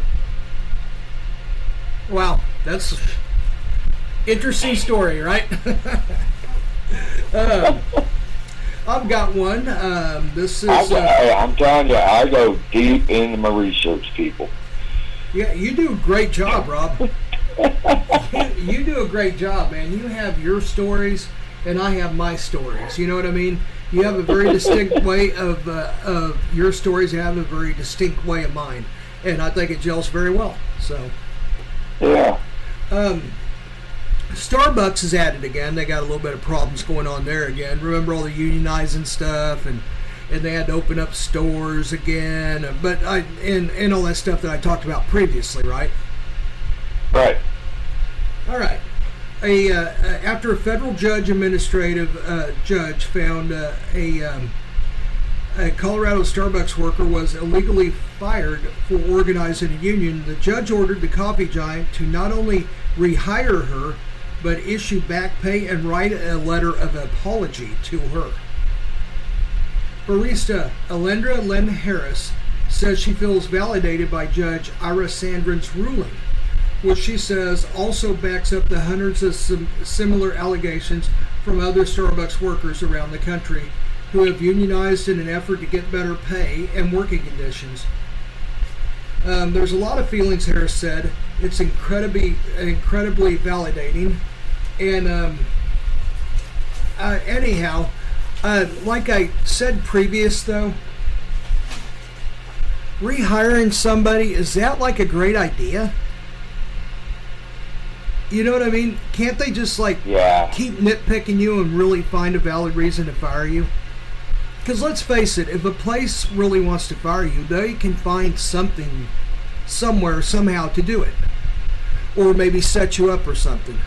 S6: Wow, that's interesting story, right? um, (laughs) I've got one. Um, this is
S5: I, go-
S6: uh,
S5: I'm telling you, I go deep into my research, people.
S6: yeah. You do a great job, Rob. (laughs) you, you do a great job, man. You have your stories, and I have my stories. You know what I mean? You have a very distinct (laughs) way of uh, of your stories. You have a very distinct way of mine, and I think it gels very well. So.
S5: Yeah.
S6: Um, Starbucks is at it again. They got a little bit of problems going on there again. Remember all the unionizing stuff and and they had to open up stores again. But I and and all that stuff that I talked about previously, right?
S5: Right.
S6: All right. A uh, uh, after a federal judge administrative uh, judge found uh, a um, a Colorado Starbucks worker was illegally fired for organizing a union, the judge ordered the coffee giant to not only rehire her, but issue back pay and write a letter of apology to her. Barista Alendra Len Harris says she feels validated by Judge Ira Sandron's ruling, which she says also backs up the hundreds of sim- similar allegations from other Starbucks workers around the country who have unionized in an effort to get better pay and working conditions. Um, there's a lot of feelings, Harris said. It's incredibly, incredibly validating. And um, uh, anyhow, uh, like I said previous, though, rehiring somebody is that like a great idea? You know what I mean? Can't they just like
S5: Yeah.
S6: keep nitpicking you and really find a valid reason to fire you? Because let's face it, if a place really wants to fire you, they can find something somewhere, somehow to do it. Or maybe set you up or something.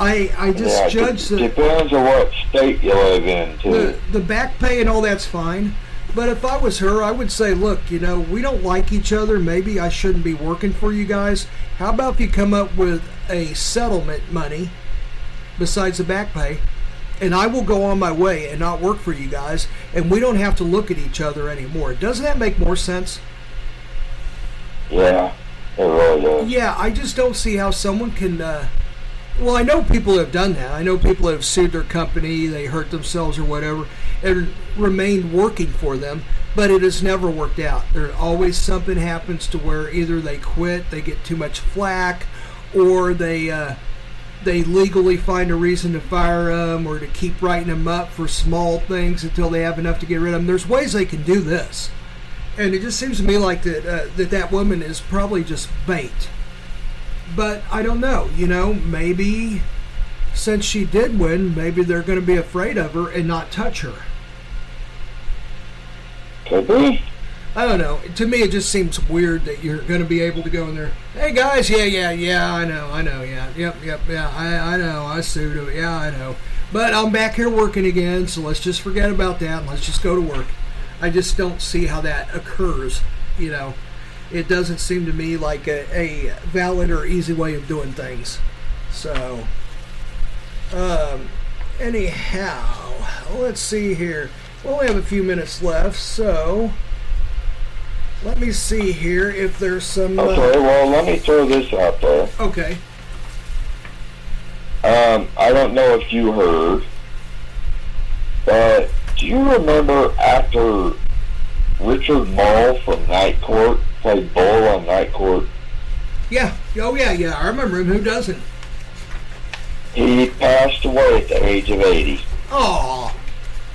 S6: I I just
S5: yeah,
S6: judge the,
S5: depends on what state you live in, too.
S6: the the back pay and all that's fine. But if I was her, I would say, look, you know, we don't like each other. Maybe I shouldn't be working for you guys. How about if you come up with a settlement money besides the back pay, and I will go on my way and not work for you guys, and we don't have to look at each other anymore. Doesn't that make more sense?
S5: yeah, it really does.
S6: Yeah, I just don't see how someone can. Uh, well, I know people have done that. I know people have sued their company, they hurt themselves or whatever, and remained working for them, but it has never worked out. There always something happens to where either they quit, they get too much flack, or they uh, they legally find a reason to fire them or to keep writing them up for small things until they have enough to get rid of them. There's ways they can do this, and it just seems to me like that uh, that that woman is probably just bait. But I don't know. You know, maybe since she did win, maybe they're going to be afraid of her and not touch her.
S5: Could be.
S6: I don't know. To me, it just seems weird that you're going to be able to go in there. Hey guys, yeah, yeah, yeah, I know, I know, yeah, yep, yep, yeah, I, I know, I sued him, yeah, I know. But I'm back here working again, so let's just forget about that and let's just go to work. I just don't see how that occurs. You know, it doesn't seem to me like a, a valid or easy way of doing things. So, um, anyhow, let's see here. Well, We only have a few minutes left, so let me see here if there's some. uh,
S5: Okay, well, let me throw this out there.
S6: okay.
S5: Um, I don't know if you heard, but do you remember after Richard Moll from Night Court played Bull on Night Court?
S6: Yeah. Oh yeah, yeah. I remember him. Who doesn't?
S5: He passed away at the age of 80.
S6: Oh,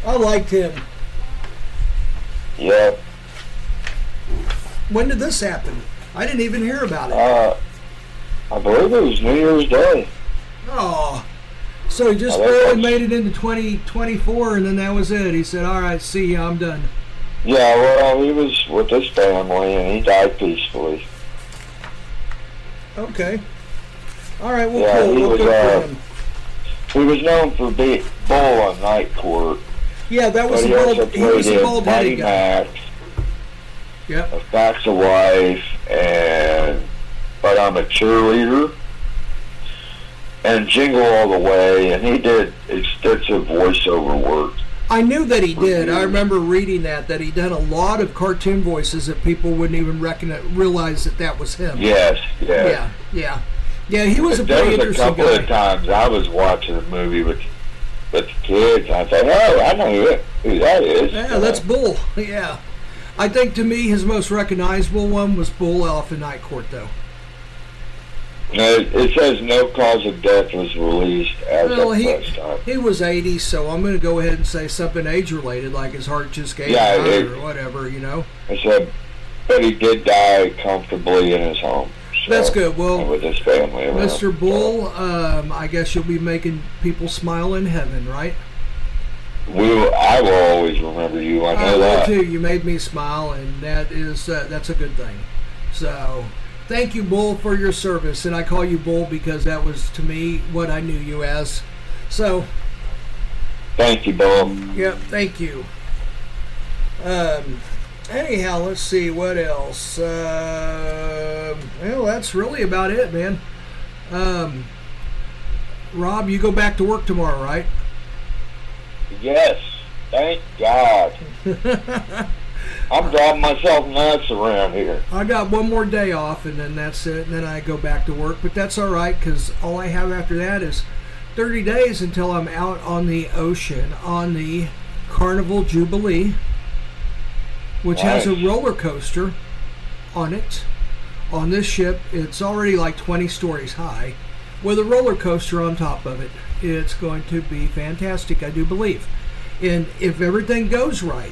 S6: I liked him.
S5: Yep.
S6: When did this happen? I didn't even hear about it.
S5: Uh, I believe it was New Year's Day.
S6: Oh, so he just barely made it into 2024, and then that was it. He said, "All right, see ya, I'm done."
S5: Yeah, well, he was with his family and he died peacefully.
S6: Okay. All right. Well,
S5: yeah,
S6: cool.
S5: he
S6: Well,
S5: was. Uh, he was known for being Bull on Night Court.
S6: Yeah, that was the bald. He was the bald headed guy.
S5: Max,
S6: Yep.
S5: A Facts of Life, and But I'm a Cheerleader, and Jingle All the Way, and he did extensive voiceover work.
S6: I knew that he did. I remember reading that that he done a lot of cartoon voices that people wouldn't even recognize, realize that that was him.
S5: Yes, yes.
S6: Yeah. Yeah. Yeah. He was a
S5: there
S6: pretty
S5: was a couple
S6: guy.
S5: of times I was watching a movie with with the kids, and I thought, oh, I know who, who that is.
S6: Yeah, that's Bull. (laughs) Yeah. I think to me his most recognizable one was Bull off in Night Court, though.
S5: No, it, it says no cause of death was released as
S6: Well,
S5: of
S6: he
S5: press time.
S6: he was 80, so I'm going to go ahead and say something age related, like his heart just gave
S5: Yeah,
S6: out
S5: it-
S6: or whatever, you know.
S5: I said, but he did die comfortably in his home. So,
S6: That's good. Well,
S5: with his family around.
S6: Mr. Bull, um, I guess you'll be making people smile in heaven, right?
S5: We, will, I will always remember you. I
S6: I
S5: know
S6: will
S5: that.
S6: too. You made me smile, and that is uh, that's a good thing. So, thank you, Bull, for your service. And I call you Bull because that was to me what I knew you as. So,
S5: Thank you, Bull.
S6: Yep, thank you. Um, anyhow, let's see what else. Um well, that's really about it, man. Um, Rob, you go back to work tomorrow, right?
S5: Yes, thank God. (laughs) I'm driving myself nuts around here.
S6: I got one more day off, and then that's it. And then I go back to work, but that's all right because all I have after that is 30 days until I'm out on the ocean on the Carnival Jubilee, which has a roller coaster on it. On this ship, it's already like 20 stories high with a roller coaster on top of it. It's going to be fantastic, I do believe. And if everything goes right,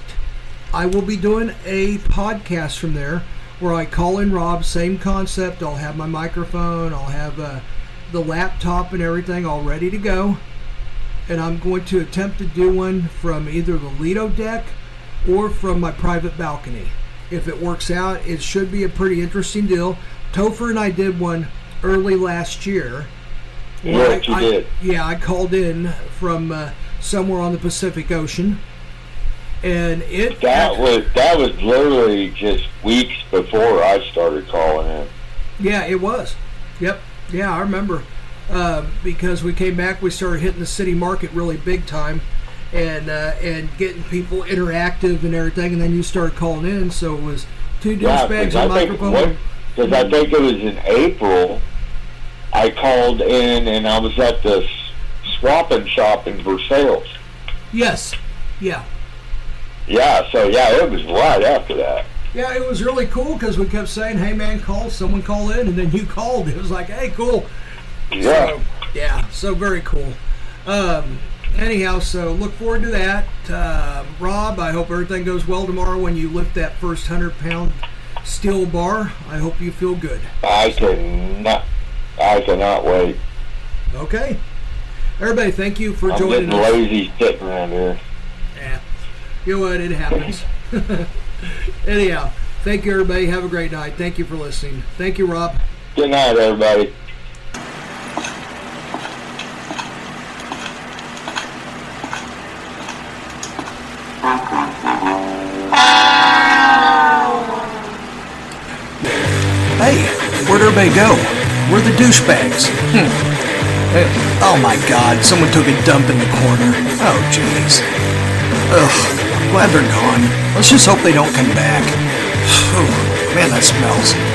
S6: I will be doing a podcast from there where I call in Rob, same concept. I'll have my microphone, I'll have uh, the laptop and everything all ready to go. And I'm going to attempt to do one from either the Lido deck or from my private balcony. If it works out, it should be a pretty interesting deal. Topher and I did one early last year. Where
S5: Yes, you
S6: I-
S5: did.
S6: Yeah, I called in from uh, somewhere on the Pacific Ocean. And it
S5: That was that was literally just weeks before I started calling in.
S6: Yeah, it was. Yep. Yeah, I remember. Uh, because we came back, we started hitting the city market really big time, and uh, and getting people interactive and everything. And then you started calling in, so it was two
S5: Yeah,
S6: douchebags
S5: because
S6: and microphone.
S5: because I think it was in April. I called in and I was at the s- swapping shop in Versailles.
S6: Yes. Yeah.
S5: Yeah, so yeah, it was right after that.
S6: Yeah, it was really cool because we kept saying, "Hey, man, call someone, call in," and then you (laughs) called. It was like, "Hey, cool."
S5: Yeah.
S6: So, yeah. So very cool. Um, anyhow, so look forward to that. Um Rob, I hope everything goes well tomorrow when you lift that first hundred pound steel bar. I hope you feel good.
S5: I cannot, I cannot wait.
S6: Okay. Everybody, thank you for
S5: I'm
S6: joining
S5: getting
S6: us.
S5: lazy sitting around here.
S6: Yeah. You know what? It happens. (laughs)
S15: Anyhow, thank you, everybody. Have a great night. Thank you for listening. Thank you, Rob.
S5: Good night, everybody.
S6: Hey, where'd everybody go? Where are the douchebags? Hmm. Oh my god, someone took a dump in the corner. Oh jeez. Ugh, glad they're gone. Let's just hope they don't come back. (sighs) Whew, man, that smells.